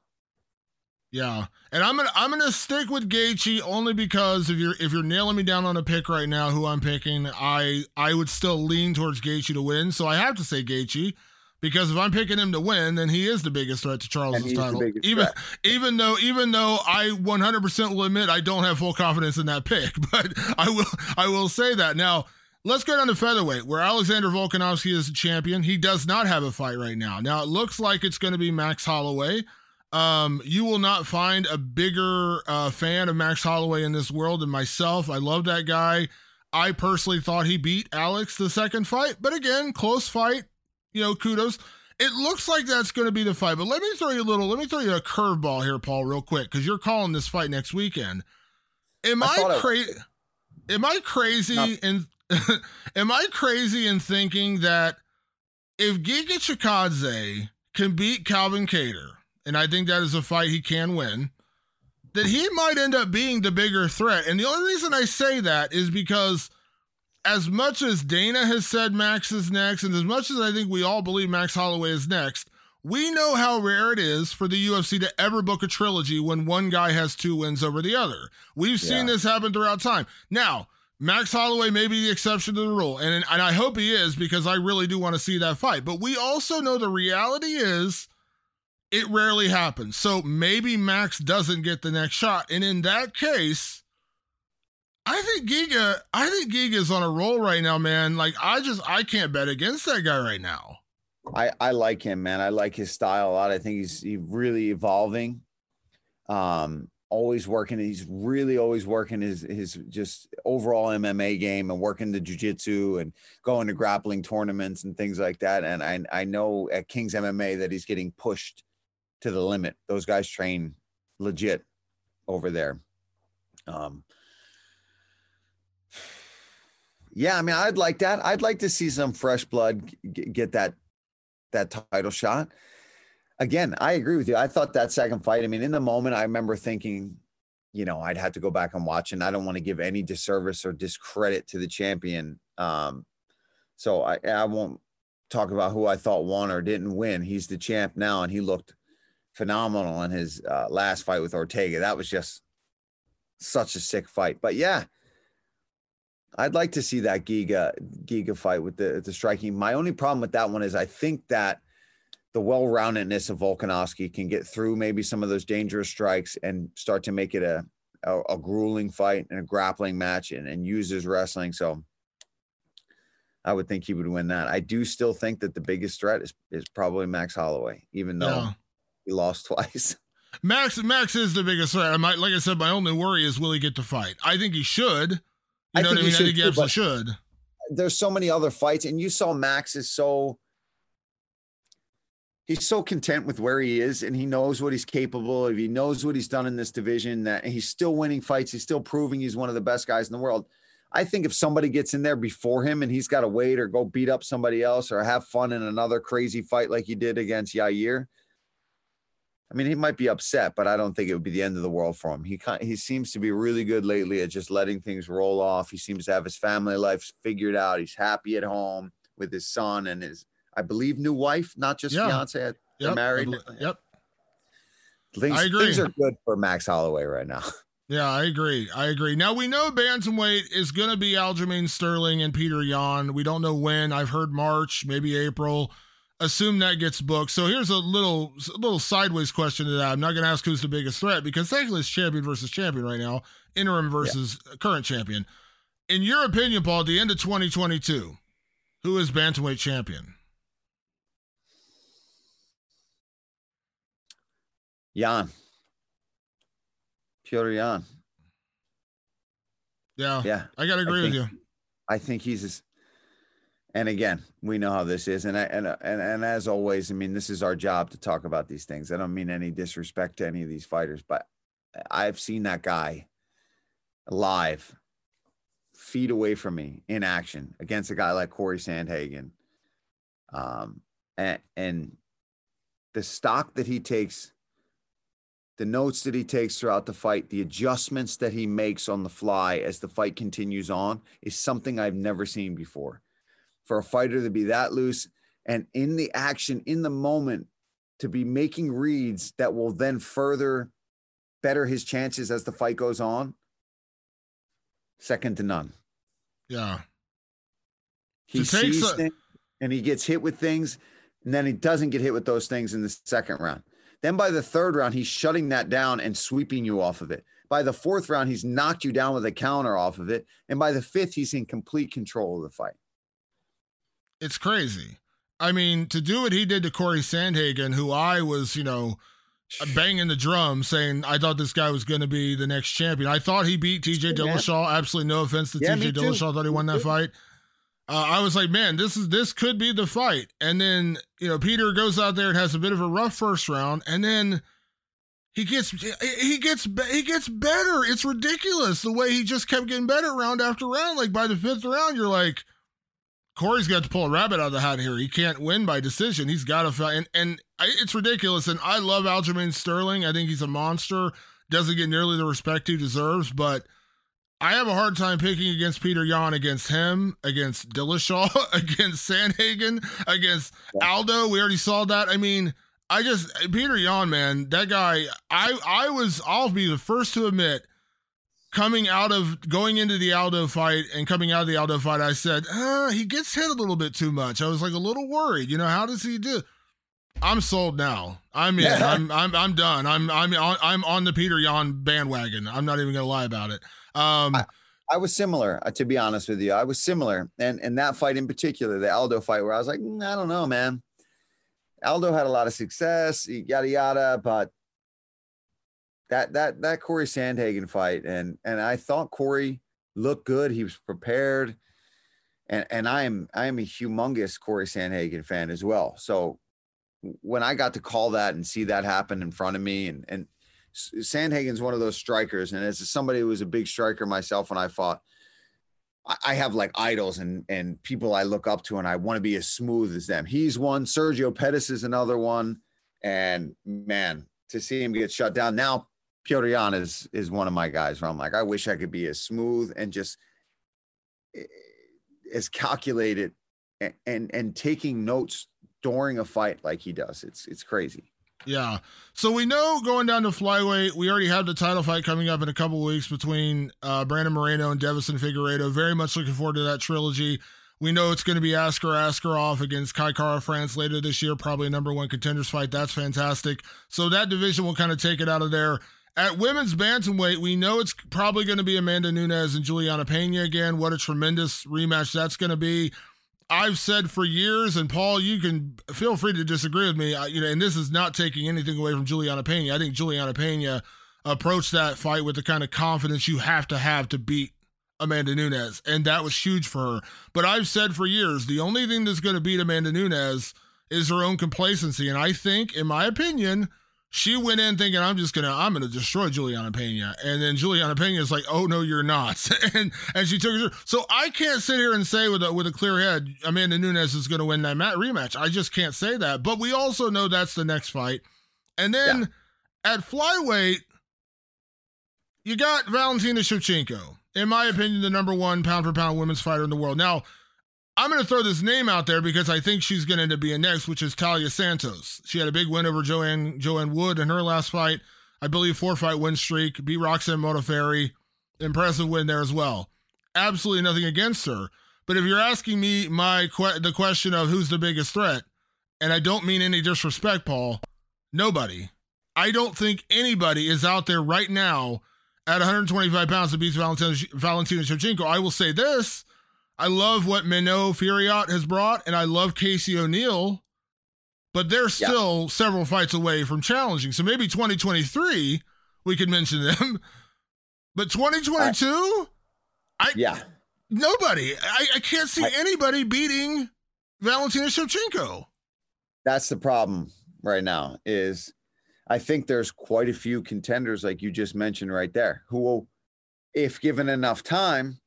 Yeah, and I'm gonna I'm gonna stick with Gaethje only because if you're if you're nailing me down on a pick right now, who I'm picking, I I would still lean towards Gaethje to win. So I have to say Gaethje because if I'm picking him to win, then he is the biggest threat to Charles's title. Even threat. even though even though I 100% will admit I don't have full confidence in that pick, <laughs> but I will I will say that now. Let's go down to featherweight, where Alexander Volkanovski is the champion. He does not have a fight right now. Now it looks like it's going to be Max Holloway. Um, you will not find a bigger uh, fan of Max Holloway in this world than myself. I love that guy. I personally thought he beat Alex the second fight, but again, close fight you know, kudos. It looks like that's going to be the fight, but let me throw you a little, let me throw you a curveball here, Paul, real quick, because you're calling this fight next weekend. Am I, I crazy? Am I crazy in? <laughs> am I crazy in thinking that if Giga Chikadze can beat Calvin Kattar, and I think that is a fight he can win, that he might end up being the bigger threat. And the only reason I say that is because as much as Dana has said Max is next, and as much as I think we all believe Max Holloway is next, we know how rare it is for the UFC to ever book a trilogy when one guy has two wins over the other. We've seen yeah. this happen throughout time. Now, Max Holloway may be the exception to the rule, and, and I hope he is because I really do want to see that fight. But we also know the reality is it rarely happens. So maybe Max doesn't get the next shot. And in that case, I think Giga, I think Giga's on a roll right now, man. Like I just I can't bet against that guy right now. I I like him, man. I like his style a lot. I think he's he really evolving. Um, always working. He's really always working his his just overall MMA game and working the jujitsu and going to grappling tournaments and things like that. And I I know at King's MMA that he's getting pushed to the limit. Those guys train legit over there. Um, yeah, I mean, I'd like that. I'd like to see some fresh blood get that that title shot. Again, I agree with you. I thought that second fight. I mean, in the moment, I remember thinking, you know, I'd have to go back and watch, and I don't want to give any disservice or discredit to the champion. Um, so I, I won't talk about who I thought won or didn't win. He's the champ now, and he looked phenomenal in his uh, last fight with Ortega. That was just such a sick fight. But yeah, I'd like to see that Giga Giga fight with the the striking. My only problem with that one is I think that the well-roundedness of Volkanovski can get through maybe some of those dangerous strikes and start to make it a a, a grueling fight and a grappling match and, and use his wrestling. So I would think he would win that. I do still think that the biggest threat is is probably Max Holloway, even though. Lost <laughs> twice. Max Max is the biggest threat. I might, like I said, my only worry is will he get to fight? I think he should. You know I what I mean? I think he absolutely should. There's so many other fights, and you saw Max is so he's so content with where he is, and he knows what he's capable of. He knows what he's done in this division. That he's still winning fights. He's still proving he's one of the best guys in the world. I think if somebody gets in there before him and he's got to wait or go beat up somebody else or have fun in another crazy fight like he did against Yair, I mean, he might be upset, but I don't think it would be the end of the world for him. He he seems to be really good lately at just letting things roll off. He seems to have his family life figured out. He's happy at home with his son and his, I believe, new wife, not just yeah. fiance. They're yep. married. Yep. Things, I agree. Things are good for Max Holloway right now. <laughs> Yeah, I agree. I agree. Now we know bantamweight is going to be Aljamain Sterling and Peter Yan. We don't know when. I've heard March, maybe April assume that gets booked. So here's a little a little sideways question to that. I'm not going to ask who's the biggest threat because technically it's champion versus champion right now, interim versus yeah. current champion. In your opinion, Paul, at the end of 2022, who is bantamweight champion? Yan. Petr Yan. Yeah. Yeah. I got to agree think, with you. I think he's and again, we know how this is, and I, and and and as always, I mean, this is our job to talk about these things. I don't mean any disrespect to any of these fighters, but I've seen that guy live, feet away from me in action against a guy like Corey Sandhagen, um, and and the stock that he takes, the notes that he takes throughout the fight, the adjustments that he makes on the fly as the fight continues on, is something I've never seen before for a fighter to be that loose and in the action, in the moment, to be making reads that will then further better his chances as the fight goes on. Second to none. Yeah. He sees a- things and he gets hit with things, and then he doesn't get hit with those things in the second round. Then by the third round, he's shutting that down and sweeping you off of it. By the fourth round, he's knocked you down with a counter off of it. And by the fifth, he's in complete control of the fight. It's crazy. I mean, to do what he did to Corey Sandhagen, who I was, you know, banging the drum saying I thought this guy was going to be the next champion. I thought he beat TJ Dillashaw. Absolutely no offense to yeah, TJ Dillashaw. I thought he won that fight. Uh, I was like, man, this is this could be the fight. And then you know Peter goes out there and has a bit of a rough first round, and then he gets he gets he gets better. It's ridiculous the way he just kept getting better round after round. Like by the fifth round, you're like Corey's got to pull a rabbit out of the hat here. He can't win by decision. He's got to fight, and and I, it's ridiculous. And I love Aljamain Sterling. I think he's a monster. Doesn't get nearly the respect he deserves, but I have a hard time picking against Peter Yan, against him, against Dillashaw, <laughs> against Sandhagen, against. Aldo. We already saw that. I mean, I just Peter Yan, man, that guy. I I was. I'll be the first to admit coming out of going into the Aldo fight and coming out of the Aldo fight, I said, uh, he gets hit a little bit too much. I was like a little worried. You know, how does he do? I'm sold now. I'm in. I'm I'm I'm done. I'm I'm on I'm on the Peter Yan bandwagon. I'm not even gonna lie about it. Um I, I was similar, uh, to be honest with you. I was similar, and and that fight in particular, the Aldo fight, where I was like, mm, I don't know, man. Aldo had a lot of success, yada yada, but that that that Corey Sandhagen fight, and and I thought Corey looked good. He was prepared, and and I am I am a humongous Corey Sandhagen fan as well. So when I got to call that and see that happen in front of me, and and Sandhagen's one of those strikers, and as somebody who was a big striker myself when I fought. I have like idols and and people I look up to, and I want to be as smooth as them. He's one. Sergio Pettis is another one, and man, to see him get shut down now Petr Yan is is one of my guys where I'm like, I wish I could be as smooth and just eh, as calculated and and, and taking notes during a fight like he does. It's it's crazy. Yeah. So we know going down to flyweight, we already have the title fight coming up in a couple weeks between uh, Brandon Moreno and Deiveson Figueiredo. Very much looking forward to that trilogy. We know it's going to be Askar Askarov against Kai Kara-France later this year, probably number one contenders fight. That's fantastic. So that division will kind of take it out of there. At women's bantamweight, we know it's probably going to be Amanda Nunes and Juliana Pena again. What a tremendous rematch that's going to be. I've said for years, and Paul, you can feel free to disagree with me. you know, and this is not taking anything away from Juliana Pena. I think Juliana Pena approached that fight with the kind of confidence you have to have to beat Amanda Nunes, and that was huge for her. But I've said for years, the only thing that's going to beat Amanda Nunes is her own complacency, and I think, in my opinion she went in thinking I'm just gonna I'm gonna destroy Juliana Pena, and then Juliana Pena is like, oh no, you're not, <laughs> and and she took her. So I can't sit here and say with a with a clear head, Amanda Nunes is gonna win that mat- rematch. I just can't say that. But we also know that's the next fight, and then. Yeah. At flyweight, you got Valentina Shevchenko, in my opinion, the number one pound for pound women's fighter in the world. Now, I'm going to throw this name out there because I think she's going to up being next, which is Taila Santos. She had a big win over Joanne Joanne Wood in her last fight. I believe four fight win streak, beat Roxanne Modafferi. Impressive win there as well. Absolutely nothing against her. But if you're asking me my que- the question of who's the biggest threat, and I don't mean any disrespect, Paul, nobody. I don't think anybody is out there right now at 125 pounds that beats Valentina, Valentina Shevchenko. I will say this. I love what Manon Fiorot has brought, and I love Casey O'Neill, but they're still yeah. several fights away from challenging. So maybe 2023, we could mention them. <laughs> But 2022, I, I yeah, nobody. I, I can't see I, anybody beating Valentina Shevchenko. That's the problem right now. Is I think there's quite a few contenders, like you just mentioned right there, who will, if given enough time,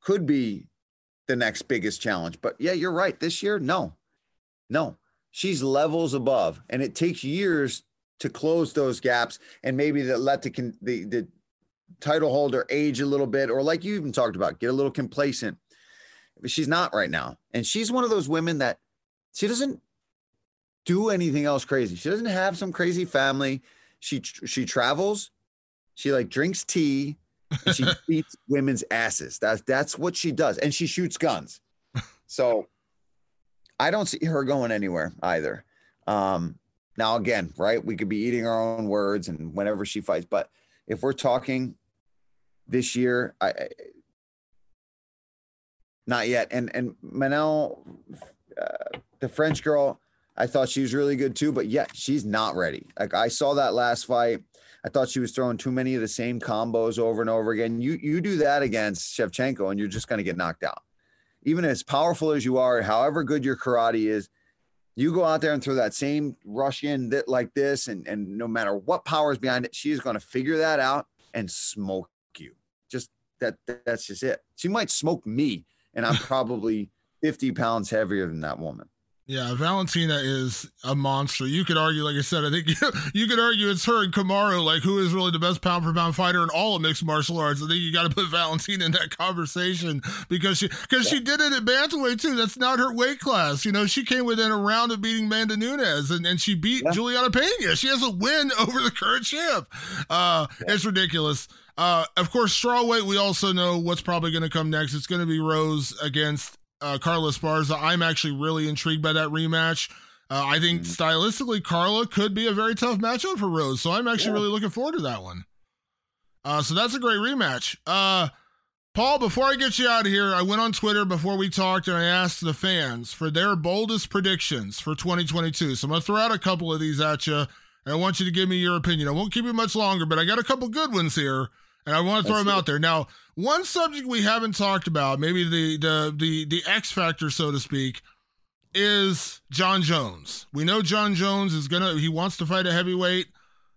could be the next biggest challenge. But yeah, you're right. This year, no, no, she's levels above, and it takes years to close those gaps, and maybe that let the the the title holder age a little bit, or like you even talked about, get a little complacent. But she's not right now, and she's one of those women that she doesn't do anything else crazy. She doesn't have some crazy family. She she travels. She like drinks tea. She <laughs> beats women's asses. That's that's what she does, and she shoots guns. So I don't see her going anywhere either. Um, now again, right? We could be eating our own words, and whenever she fights, but if we're talking this year, I not yet. And and Manel, uh, the French girl, I thought she was really good too, but yet she's not ready. Like I saw that last fight. I thought she was throwing too many of the same combos over and over again. You you do that against Shevchenko and you're just going to get knocked out. Even as powerful as you are, however good your karate is, you go out there and throw that same rush in that like this, and and no matter what power is behind it, she's going to figure that out and smoke you. Just that that's just it. She might smoke me, and I'm probably 50 pounds heavier than that woman. Yeah, Valentina is a monster. You could argue, like I said, I think you, <laughs> you could argue it's her and Kamaru, like who is really the best pound for pound fighter in all of mixed martial arts. I think you got to put Valentina in that conversation because she because yeah. she did it at bantamweight too. That's not her weight class. You know, she came within a round of beating Amanda Nunes and, and she beat yeah. Juliana Pena. She has a win <laughs> over the current champ. Uh, yeah. It's ridiculous. Uh, of course, strawweight. We also know what's probably going to come next. It's going to be Rose against uh, Carla Esparza. I'm actually really intrigued by that rematch. Uh, I think mm. stylistically, Carla could be a very tough matchup for Rose. So I'm actually yeah. really looking forward to that one. Uh, so that's a great rematch. Uh, Paul, before I get you out of here, I went on Twitter before we talked and I asked the fans for their boldest predictions for 2022. So I'm going to throw out a couple of these at you and I want you to give me your opinion. I won't keep you much longer, but I got a couple good ones here and I want to throw them out there. Now, one subject we haven't talked about, maybe the the the the X factor, so to speak, is Jon Jones. We know Jon Jones is gonna he wants to fight a heavyweight.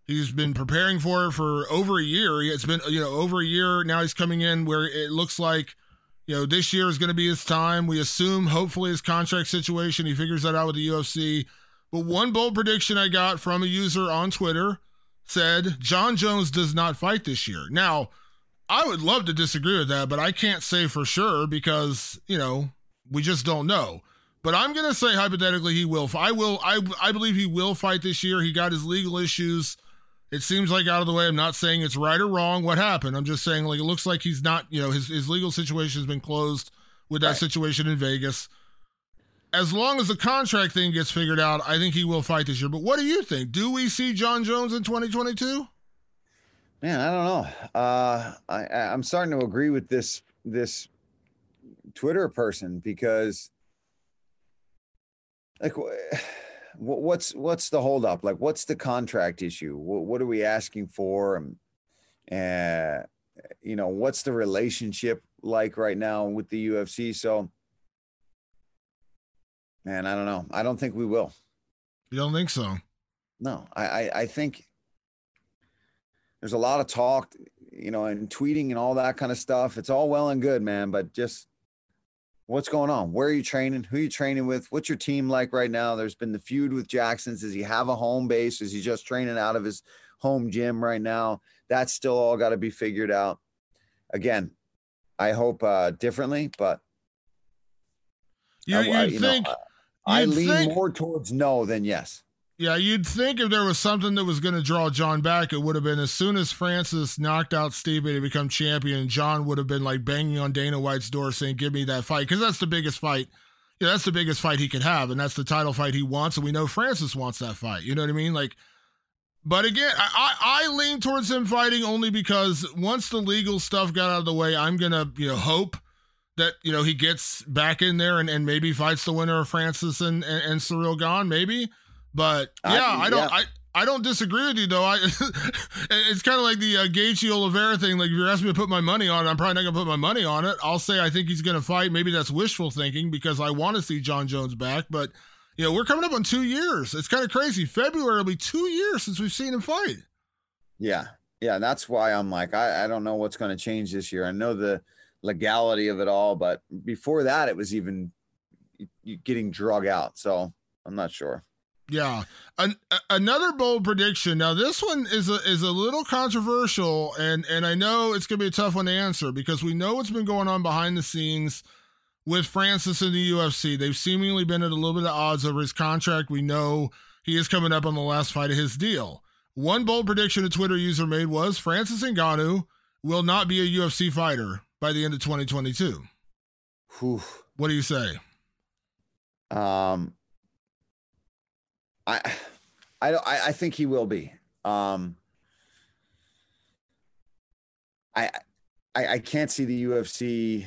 He's been preparing for it for over a year. It's been you know over a year now. He's coming in where it looks like you know this year is going to be his time. We assume hopefully his contract situation he figures that out with the UFC. But one bold prediction I got from a user on Twitter said Jon Jones does not fight this year. Now, I would love to disagree with that, but I can't say for sure because, you know, we just don't know. But I'm going to say hypothetically he will. I will I I believe he will fight this year. He got his legal issues it seems like out of the way. I'm not saying it's right or wrong what happened. I'm just saying like it looks like he's not, you know, his his legal situation has been closed with that right. situation in Vegas as long as the contract thing gets figured out, I think he will fight this year. But what do you think? Do we see Jon Jones in 2022? Man, I don't know. Uh, I, I'm starting to agree with this this Twitter person because, like, what's what's the holdup? Like, what's the contract issue? What, what are we asking for? And, uh, you know, what's the relationship like right now with the UFC? So Man, I don't know. I don't think we will. You don't think so? No, I, I, I think there's a lot of talk, you know, and tweeting and all that kind of stuff. It's all well and good, man, but just what's going on? Where are you training? Who are you training with? What's your team like right now? There's been the feud with Jackson's. Does he have a home base? Is he just training out of his home gym right now? That's still all got to be figured out. Again, I hope uh, differently, but you, I, you'd you think know, I, lean think, more towards no than yes. Yeah, you'd think if there was something that was going to draw Jon back, it would have been as soon as Francis knocked out Stipe to become champion, Jon would have been like banging on Dana White's door saying, "Give me that fight," because that's the biggest fight. Yeah, that's the biggest fight he could have, and that's the title fight he wants, and we know Francis wants that fight. You know what I mean? Like, but again, I, I, I lean towards him fighting only because once the legal stuff got out of the way, I'm gonna you know hope that you know he gets back in there and, and maybe fights the winner of Francis and and, and Ciryl Gane, maybe. But yeah, I, I don't. Yeah. I, I don't disagree with you though. I <laughs> it's kind of like the uh, Gaethje Oliveira thing. Like if you're asking me to put my money on it, I'm probably not gonna put my money on it. I'll say I think he's gonna fight. Maybe that's wishful thinking because I want to see Jon Jones back. But you know, we're coming up on two years. It's kind of crazy. February will be two years since we've seen him fight. Yeah, yeah. That's why I'm like, I, I don't know what's going to change this year. I know the legality of it all, but before that, it was even getting drug out. So I'm not sure. Yeah. An- another bold prediction. Now this one is a is a little controversial and and I know it's to be a tough one to answer because we know what's been going on behind the scenes with Francis in the UFC. They've seemingly been at a little bit of odds over his contract. We know he is coming up on the last fight of his deal. One bold prediction a Twitter user made was Francis Ngannou will not be a UFC fighter by the end of 2022. Whew. What do you say? Um I, I, I think he will be. Um, I, I, I can't see the UFC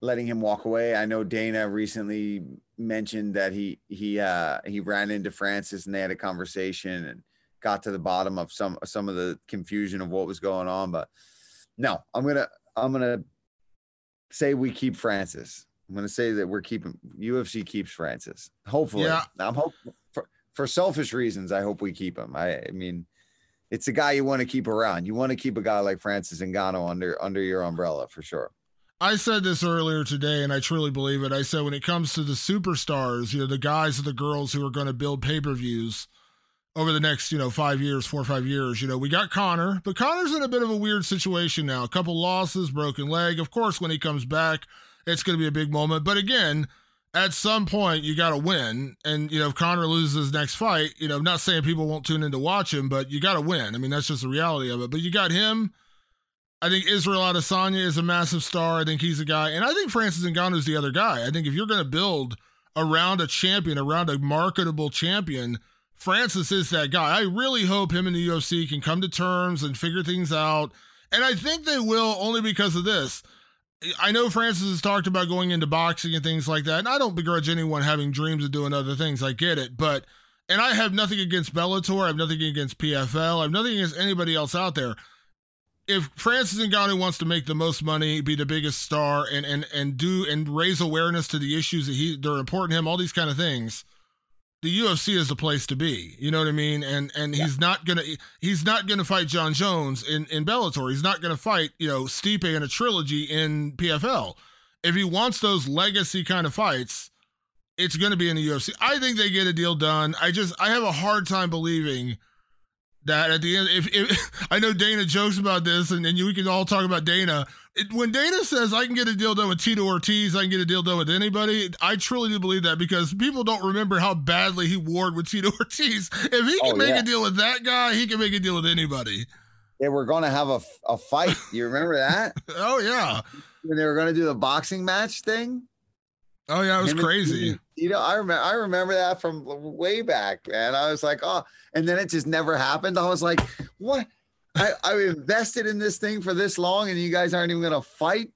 letting him walk away. I know Dana recently mentioned that he he uh, he ran into Francis and they had a conversation and got to the bottom of some some of the confusion of what was going on. But no, I'm gonna I'm gonna say we keep Francis. I'm gonna say that we're keeping UFC keeps Francis. Hopefully, yeah. I'm hoping for selfish reasons, I hope we keep him. I, I mean, it's a guy you want to keep around. You want to keep a guy like Francis Ngannou under under your umbrella for sure. I said this earlier today, and I truly believe it. I said when it comes to the superstars, you know, the guys and the girls who are going to build pay per views over the next, you know, five years, four or five years, you know, we got Conor, but Conor's in a bit of a weird situation now. A couple losses, broken leg. Of course, when he comes back, it's going to be a big moment. But again, at some point you got to win. And, you know, if Conor loses his next fight, you know, I'm not saying people won't tune in to watch him, but you got to win. I mean, that's just the reality of it. But you got him. I think Israel Adesanya is a massive star. I think he's a guy. And I think Francis Ngannou is the other guy. I think if you're going to build around a champion, around a marketable champion, Francis is that guy. I really hope him and the UFC can come to terms and figure things out. And I think they will only because of this. I know Francis has talked about going into boxing and things like that, and I don't begrudge anyone having dreams of doing other things. I get it, but and I have nothing against Bellator. I have nothing against PFL. I have nothing against anybody else out there. If Francis Ngannou wants to make the most money, be the biggest star, and and and do and raise awareness to the issues that he they're important to him, all these kind of things, the UFC is the place to be. You know what I mean? And and yeah. he's not gonna he's not gonna fight Jon Jones in in Bellator. He's not gonna fight you know Stipe in a trilogy in PFL. If he wants those legacy kind of fights, it's gonna be in the UFC. I think they get a deal done. I just I have a hard time believing that at the end, if, if <laughs> I know Dana jokes about this, and, and we can all talk about Dana. It, when Dana says I can get a deal done with Tito Ortiz, I can get a deal done with anybody. I truly do believe that because people don't remember how badly he warred with Tito <laughs> Ortiz. If he can oh, make yeah. a deal with that guy, he can make a deal with anybody. They were going to have a, a fight. You remember that? <laughs> oh yeah. When they were going to do the boxing match thing. Oh yeah, it was crazy. You know, I remember I remember that from way back, man. I was like, oh, and then it just never happened. I was like, what? I, I invested in this thing for this long, and you guys aren't even gonna fight.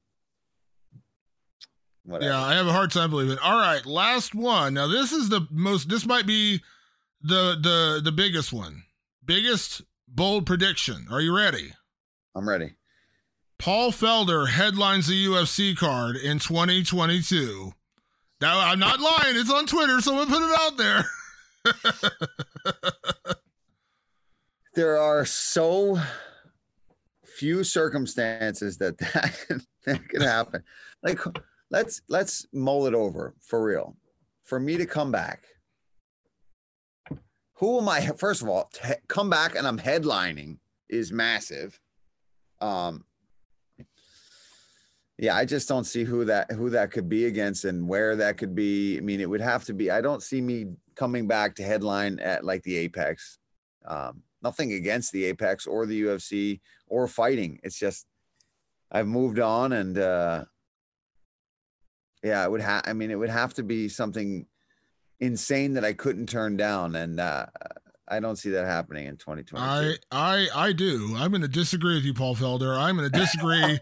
Whatever. Yeah, I have a hard time believing. All right, last one. Now this is the most. This might be the the the biggest one. Biggest bold prediction. Are you ready? I'm ready. Paul Felder headlines the UFC card in 2022. Now I'm not lying. It's on Twitter. Someone put it out there. <laughs> there are so few circumstances that that, <laughs> that can happen. Like let's let's mull it over for real. For me to come back, who am I? First of all, to come back and I'm headlining is massive. Um, yeah, I just don't see who that who that could be against and where that could be. I mean, it would have to be. I don't see me coming back to headline at like the Apex. Um, nothing against the Apex or the UFC or fighting. It's just I've moved on and uh yeah, it would have I mean it would have to be something insane that I couldn't turn down and uh I don't see that happening in 2020. I I I do. I'm going to disagree with you Paul Felder. I'm going <laughs> to disagree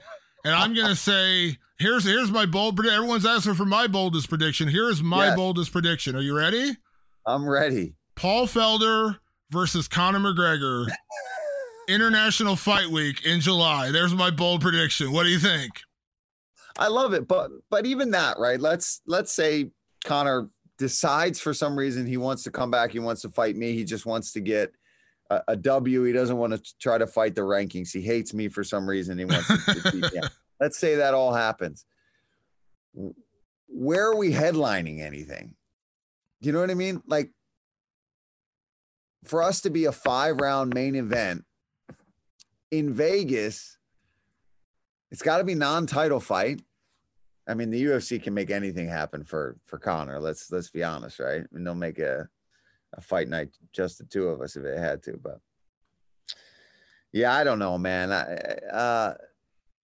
and I'm going to say here's here's my bold prediction. everyone's asking for my boldest prediction. Here is my yes. boldest prediction. Are you ready? I'm ready. Paul Felder versus Conor McGregor <laughs> International Fight Week in July. There's my bold prediction. What do you think? I love it, but but even that, right? Let's let's say Conor decides for some reason he wants to come back, he wants to fight me, he just wants to get a, a W. He doesn't want to try to fight the rankings. He hates me for some reason. He wants to beat me. <laughs> Let's say that all happens. Where are we headlining anything? Do you know what I mean? Like for us to be a five round main event in Vegas, it's got to be non-title fight. I mean, the UFC can make anything happen for for Conor. Let's let's be honest, right? I mean, they'll make a a fight night just the two of us if it had to. But yeah, I don't know, man. I, uh,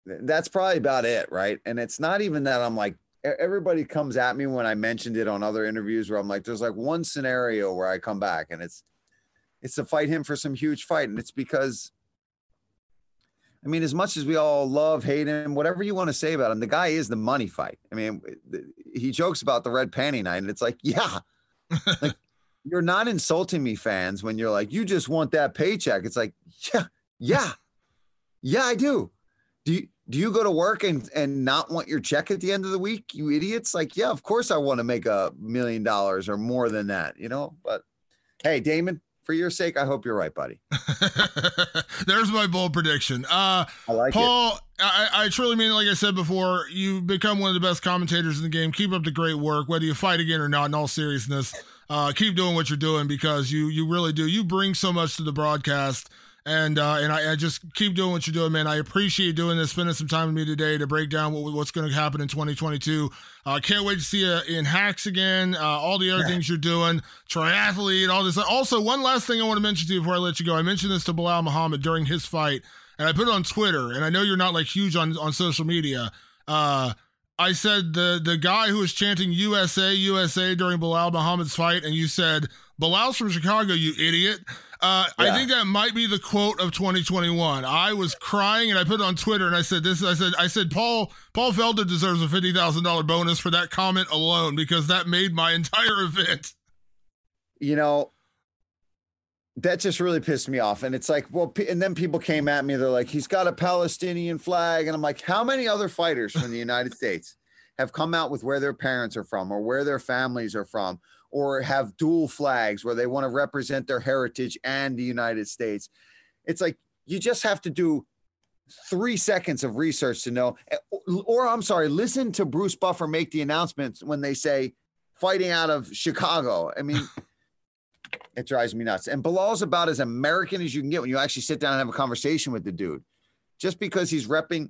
that's probably about it, right? And it's not even that I'm like everybody comes at me when I mentioned it on other interviews where I'm like, there's like one scenario where I come back and it's it's to fight him for some huge fight, and it's because I mean, as much as we all love, hate him, whatever you want to say about him, the guy is the money fight. I mean, he jokes about the red panty night, and it's like, yeah, <laughs> like you're not insulting me, fans, when you're like, you just want that paycheck. It's like, yeah, yeah, yeah, I do. Do you do you go to work and and not want your check at the end of the week, you idiots? Like, yeah, of course I want to make a million dollars or more than that, you know. But hey, Damon, for your sake, I hope you're right, buddy. <laughs> There's my bold prediction. Uh, I like Paul, it. I, I truly mean, like I said before, you've become one of the best commentators in the game. Keep up the great work, whether you fight again or not. In all seriousness, uh, keep doing what you're doing because you you really do. You bring so much to the broadcast and uh, and I, I, just keep doing what you're doing, man. I appreciate doing this, spending some time with me today to break down what, what's going to happen in 2022. Uh, can't wait to see you in hacks again. Uh, all the other things you're doing, triathlete, all this. Also, one last thing I want to mention to you before I let you go. I mentioned this to Belal Muhammad during his fight, and I put it on Twitter. And I know you're not like huge on on social media. Uh, I said the the guy who was chanting USA USA during Belal Muhammad's fight, and you said Belal's from Chicago, you idiot. Uh, yeah. I think that might be the quote of 2021. I was crying and I put it on Twitter and I said this. I said I said Paul Paul Felder deserves a fifty thousand dollar bonus for that comment alone because that made my <laughs> entire event. You know, that just really pissed me off. And it's like, well, and then people came at me. They're like, he's got a Palestinian flag, and I'm like, how many other fighters from the United <laughs> States have come out with where their parents are from or where their families are from or have dual flags where they want to represent their heritage and the United States. It's like you just have to do three seconds of research to know, eh, or I'm sorry, listen to Bruce Buffer make the announcements when they say fighting out of Chicago. I mean, it drives me nuts. And Belal's about as American as you can get when you actually sit down and have a conversation with the dude. Just because he's repping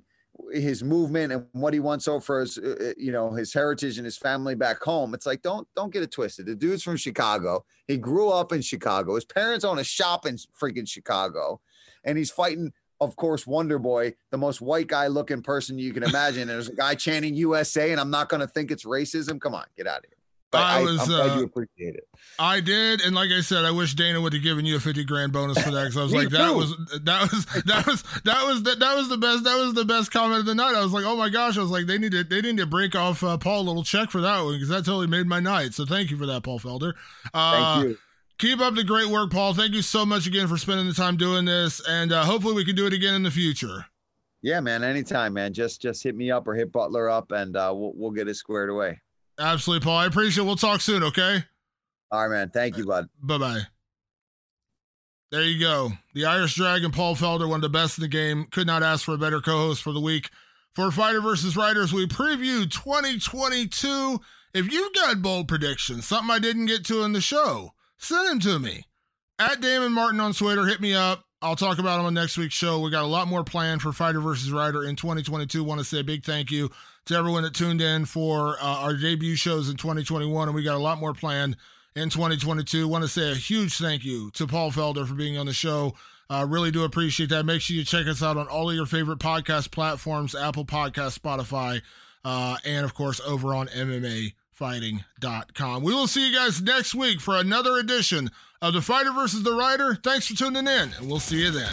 his movement and what he wants over his uh, uh, you know his heritage and his family back home it's like don't don't get it twisted. The dude's from chicago. He grew up in chicago. His parents own a shop in freaking chicago. And he's fighting of course wonder boy the most white guy looking person you can imagine. And there's a guy <laughs> chanting usa and i'm not going to think it's racism. Come on get out of here but I, I was, I'm glad uh, you appreciate it. I did, and like I said, I wish Dana would have given you a fifty grand bonus for that because I was <laughs> like, that was that was that was that was that, that was the best that was the best comment of the night. I was like, oh my gosh, I was like, they need to they need to break off uh, Paul a little check for that one because that totally made my night. So thank you for that, Paul Felder. Uh, thank you. Keep up the great work, Paul. Thank you so much again for spending the time doing this, and uh, hopefully we can do it again in the future. Yeah, man. Anytime, man. Just just hit me up or hit Butler up, and uh, we'll we'll get it squared away. Absolutely, Paul. I appreciate it. We'll talk soon, okay? All right, man. Thank you, bud. Bye bye. There you go. The Irish Dragon, Paul Felder, one of the best in the game. Could not ask for a better co host for the week. for Fighter versus Writers. We preview 2022. If you've got bold predictions, something I didn't get to in the show, send them to me. At Damon Martin on Twitter, hit me up. I'll talk about them on next week's show. We got a lot more planned for Fighter versus Writer in 2022. Want to say a big thank you to everyone that tuned in for uh, our debut shows in 2021, and we got a lot more planned in 2022. Want to say a huge thank you to Paul Felder for being on the show. Uh, really do appreciate that. Make sure you check us out on all of your favorite podcast platforms Apple Podcast, Spotify, uh, and of course over on MMAfighting.com. We will see you guys next week for another edition of The Fighter versus the Writer. Thanks for tuning in, and we'll see you then.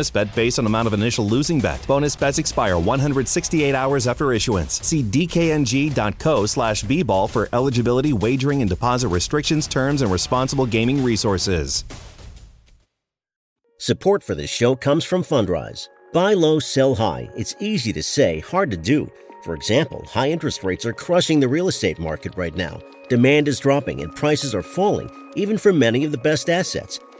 bonus bet based on amount of initial losing bet. Bonus bets expire 168 hours after issuance. See dkng.co slash bball for eligibility, wagering, and deposit restrictions, terms, and responsible gaming resources. Support for this show comes from Fundrise. Buy low, sell high. It's easy to say, hard to do. For example, high interest rates are crushing the real estate market right now. Demand is dropping and prices are falling, even for many of the best assets.